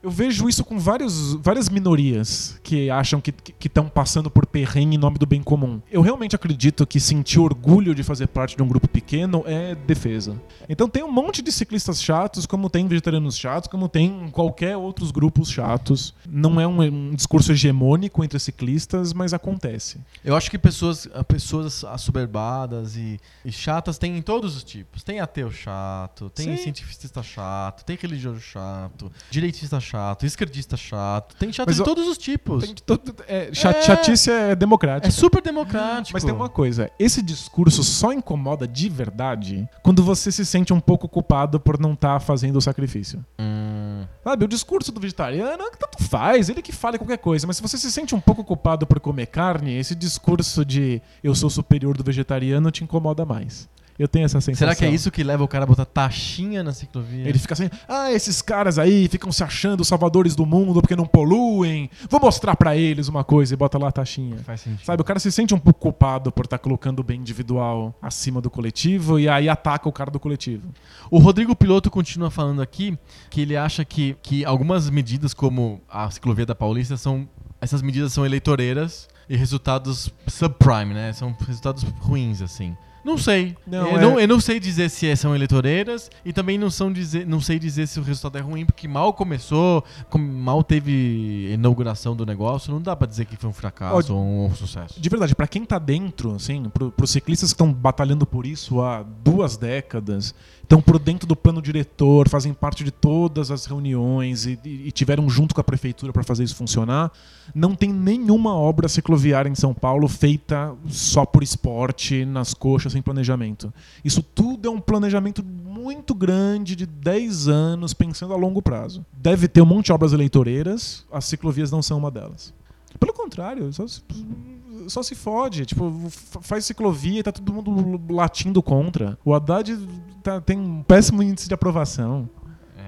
Eu vejo isso com vários, várias minorias que acham que estão passando por perrengue em nome do bem comum. Eu realmente acredito que sentir orgulho de fazer parte de um grupo pequeno é defesa. Então tem um monte de ciclistas chatos, como tem vegetarianos chatos, como tem qualquer outros grupos chatos. Não é um, um discurso hegemônico entre ciclistas, mas acontece. Eu acho que pessoas, ah, pessoas assoberbadas e, e chatas tem em todos os tipos. Tem ateu chato, tem Sim. cientista chato, tem religioso chato, direitista chato, esquerdista chato. Tem chato Mas, de todos os tipos. Tem de todo- é, cha- É. Chatice é democrática. É super democrático. Mas tem uma coisa, esse discurso só incomoda de verdade quando você se sente um pouco culpado por não estar fazendo o sacrifício. Hum, Sabe, o discurso do vegetariano, tanto faz, ele que fale qualquer coisa, mas se você se sente um pouco culpado por comer carne, esse discurso de eu sou superior do vegetariano te incomoda mais. Eu tenho essa sensação. será que é isso que leva o cara a botar taxinha na ciclovia? Ele fica assim, ah, esses caras aí ficam se achando salvadores do mundo porque não poluem. Vou mostrar pra eles uma coisa e bota lá a taxinha. Faz sentido. Sabe, o cara se sente um pouco culpado por estar colocando o bem individual acima do coletivo e aí ataca o cara do coletivo. O Rodrigo Piloto continua falando aqui que ele acha que, que algumas medidas, como a ciclovia da Paulista, são. Essas medidas são eleitoreiras e resultados subprime, né? São resultados ruins, assim. Não sei. Não, eu, é- não, eu não sei dizer se são eleitoreiras e também não, são dizer, não sei dizer se o resultado é ruim, porque mal começou, com- mal teve inauguração do negócio, não dá pra dizer que foi um fracasso ou um, sucesso. De verdade, pra quem tá dentro, assim, pro, pros ciclistas que estão batalhando por isso há duas décadas, estão por dentro do plano diretor, fazem parte de todas as reuniões e, e- tiveram junto com a prefeitura pra fazer isso funcionar, não tem nenhuma obra cicloviária em São Paulo feita só por esporte, nas coxas, sem planejamento. Isso tudo é um planejamento muito grande de 10 anos, pensando a longo prazo. Deve ter um monte de obras eleitoreiras, as ciclovias não são uma delas. Pelo contrário, só se, só se fode. Tipo, faz ciclovia e tá todo mundo latindo contra. O Haddad tá- tem um péssimo índice de aprovação.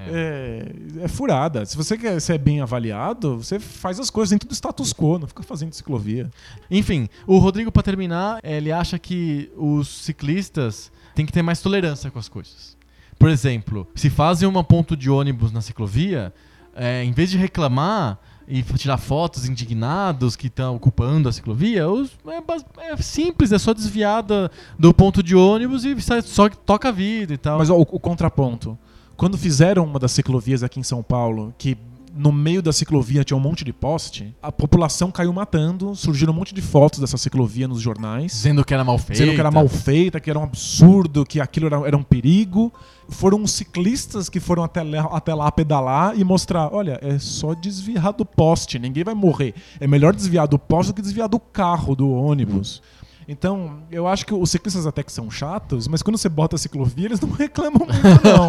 É, é furada. Se você quer ser bem avaliado, você faz as coisas dentro do status quo, não fica fazendo ciclovia. Enfim, o Rodrigo, pra terminar, ele acha que os ciclistas têm que ter mais tolerância com as coisas. Por exemplo, se fazem uma ponto de ônibus na ciclovia, eh, em vez de reclamar e tirar fotos indignados que estão ocupando a ciclovia, é, é simples, é só desviar da- do ponto de ônibus e só toca a vida e tal. Mas ó, o, o contraponto. Quando fizeram uma das ciclovias aqui em São Paulo, que no meio da ciclovia tinha um monte de poste, a população caiu matando, surgiram um monte de fotos dessa ciclovia nos jornais. Dizendo que era mal feito. Dizendo que era mal feita, que era um absurdo, que aquilo era, era um perigo. Foram os ciclistas que foram até lá, até lá pedalar e mostrar: olha, é só desviar do poste, ninguém vai morrer. É melhor desviar do poste do que desviar do carro, do ônibus. Então, eu acho que os ciclistas até que são chatos, mas quando você bota a ciclovia, eles não reclamam muito, não.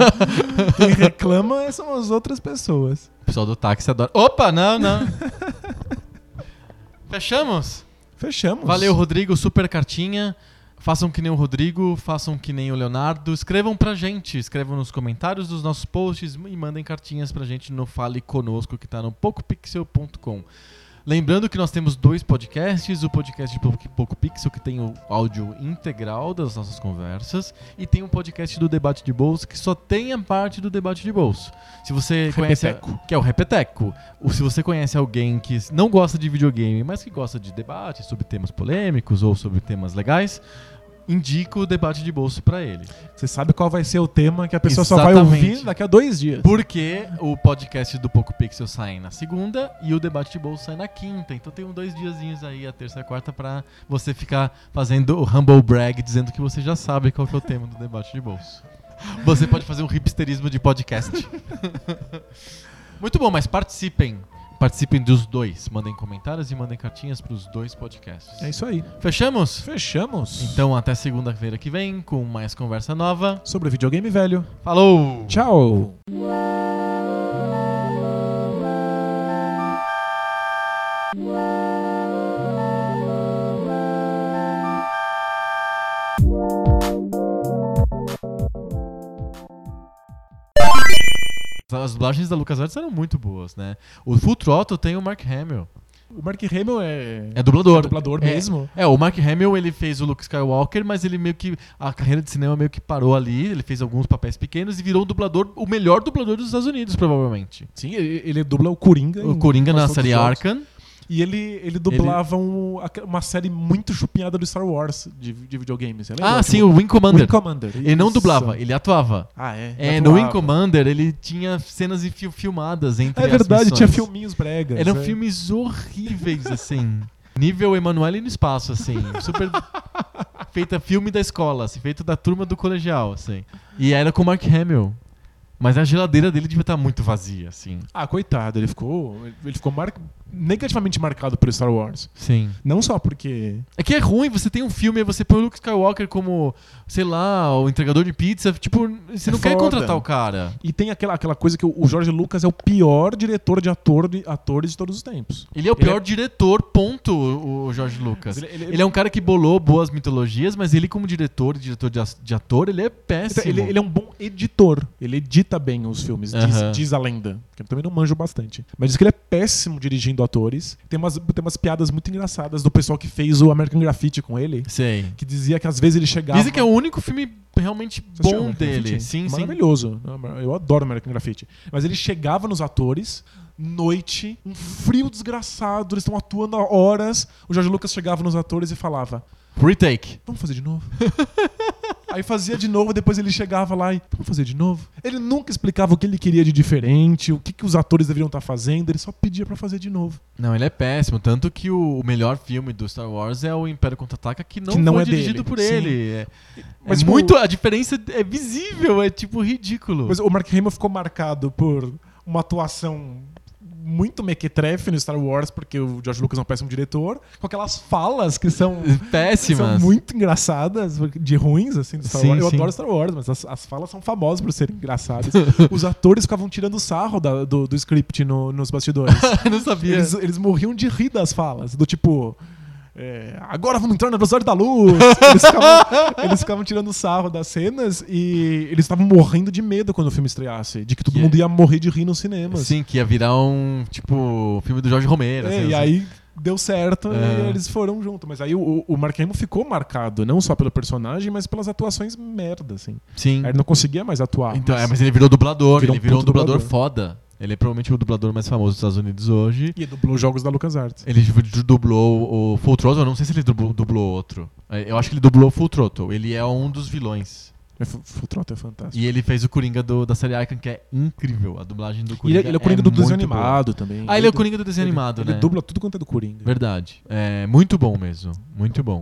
Quem reclama são as outras pessoas. Pessoal do táxi adora. Opa, não, não. Fechamos? Fechamos. Valeu, Rodrigo. Super cartinha. Façam que nem o Rodrigo, façam que nem o Leonardo. Escrevam pra gente, escrevam nos comentários dos nossos posts e mandem cartinhas pra gente no Fale Conosco, que tá no pocopixel.com. Lembrando que nós temos dois podcasts, o podcast de Poco Pixel, que tem o áudio integral das nossas conversas, e tem um podcast do Debate de Bolso, que só tem a parte do Debate de Bolso. Se você conhece... Repeteco. Que é o Repeteco. Ou se você conhece alguém que não gosta de videogame, mas que gosta de debate sobre temas polêmicos ou sobre temas legais, indico o Debate de Bolso pra ele. Você sabe qual vai ser o tema que a pessoa só vai Exatamente. ouvir daqui a dois dias. Porque o podcast do Poco Pixel sai na segunda e o debate de bolso sai na quinta. Então tem uns dois diazinhos aí, a terça e a quarta, pra você ficar fazendo o humble brag, dizendo que você já sabe qual é o tema do debate de bolso. Você pode fazer um hipsterismo de podcast. Muito bom, mas participem. Participem dos dois. Mandem comentários e mandem cartinhas pros dois podcasts. É isso aí. Fechamos? Fechamos. Então até segunda-feira que vem com mais conversa nova. Sobre videogame velho. Falou! Tchau. As dublagens da LucasArts eram muito boas, né? O Full Throttle tem o Mark Hamill. O Mark Hamill é... É dublador. É dublador É. mesmo. É, o Mark Hamill, ele fez o Luke Skywalker, mas ele meio que... A carreira de cinema meio que parou ali, ele fez alguns papéis pequenos e virou um dublador, o melhor dublador dos Estados Unidos, provavelmente. Sim, ele, ele dubla o Coringa. O Coringa na série. Arkham. E ele, ele dublava um- aque- uma série muito chupinhada do Star Wars de, de videogames. Ah, Tipo, sim, o Wing Commander. Wing Commander. Ele não dublava, ele atuava. Ah, é? É, Ele no Wing atuava. Commander ele tinha cenas e fil- filmadas entre É verdade, tinha filminhos bregas. Eram é. filmes horríveis, assim. Nível Emanuele no espaço, assim. Super. feita filme da escola, assim, feito da turma do colegial, assim. E era com o Mark Hamill. Mas a geladeira dele devia estar muito vazia, assim. Ah, coitado, ele ficou, ele ficou mar... negativamente marcado por Star Wars. Sim. Não só porque. É que é ruim, você tem um filme e você põe o Luke Skywalker como, sei lá, o entregador de pizza. Tipo, você É não quer contratar o cara. E tem aquela, aquela coisa que o George Lucas é o pior diretor de ator de atores de todos os tempos. Ele é o Ele pior diretor, ponto, o George Lucas. Ele- ele- Ele é um cara que bolou boas mitologias, mas ele como diretor, diretor de, ator, ele é péssimo. Ele, é um bom editor. Ele edita bem os filmes, diz, Aham. diz a lenda. Eu também não manjo bastante. Mas diz que ele é péssimo dirigindo atores. Tem umas, tem umas piadas muito engraçadas do pessoal que fez o American Graffiti com ele. Sei. Que dizia que às vezes ele chegava. Dizem que é o único filme realmente Você bom dele. Graffiti? Sim, sim. Maravilhoso. Eu adoro American Graffiti. Mas ele chegava nos atores, noite, um frio desgraçado, eles estão atuando há horas. O Jorge Lucas chegava nos atores e falava: Retake. Vamos fazer de novo? Aí fazia de novo, depois ele chegava lá e vamos fazer de novo. Ele nunca explicava o que ele queria de diferente, o que, que os atores deveriam estar fazendo, ele só pedia pra fazer de novo. Não, ele é péssimo. Tanto que o, o melhor filme do Star Wars é o Império Contra-Ataca, que não, Que não foi é dirigido dele, por sim. ele. É, Mas, é tipo, muito. A diferença é visível, é tipo ridículo. Mas o Mark Hamill ficou marcado por uma atuação muito mequetrefe no Star Wars, porque o George Lucas é um péssimo diretor, com aquelas falas que são, que são Péssimas. muito engraçadas, de ruins, assim, do Star Sim, Wars. Eu sim. adoro Star Wars, mas as, as falas são famosas por serem engraçadas. Os atores ficavam tirando sarro da- do, do script no- nos bastidores. Não sabia. Eles, eles morriam de rir das falas, do tipo. É, agora vamos entrar na velocidade da luz. Eles ficavam, eles ficavam tirando sarro das cenas e eles estavam morrendo de medo quando o filme estreasse, de que todo Que- mundo ia morrer de rir nos cinemas. Sim, que ia virar um, tipo, filme do Jorge Romero. É, assim, e assim. aí deu certo É. e eles foram junto. Mas aí o, o Mark Hamill ficou marcado, não só pelo personagem, mas pelas atuações merda, assim. Sim. Aí ele não conseguia mais atuar. Então, é, mas ele virou dublador. Virou ele um virou um dublador, dublador. foda. Ele é provavelmente o dublador mais famoso dos Estados Unidos hoje. E dublou jogos da LucasArts. Ele dublou o Full Throttle, eu não sei se ele dublou, dublou outro. É, Eu acho que ele dublou o Full Throttle. Ele é um dos vilões. É, Fu- Full Throttle é fantástico. E ele fez o Coringa do- da série Icon, que é incrível. A dublagem do Coringa ele, ele é o Coringa do muito desenho boa. animado também. Ah, ele é o Coringa do desenho ele- animado, ele né? dubla tudo quanto é do Coringa. Verdade. É muito bom mesmo. Muito bom.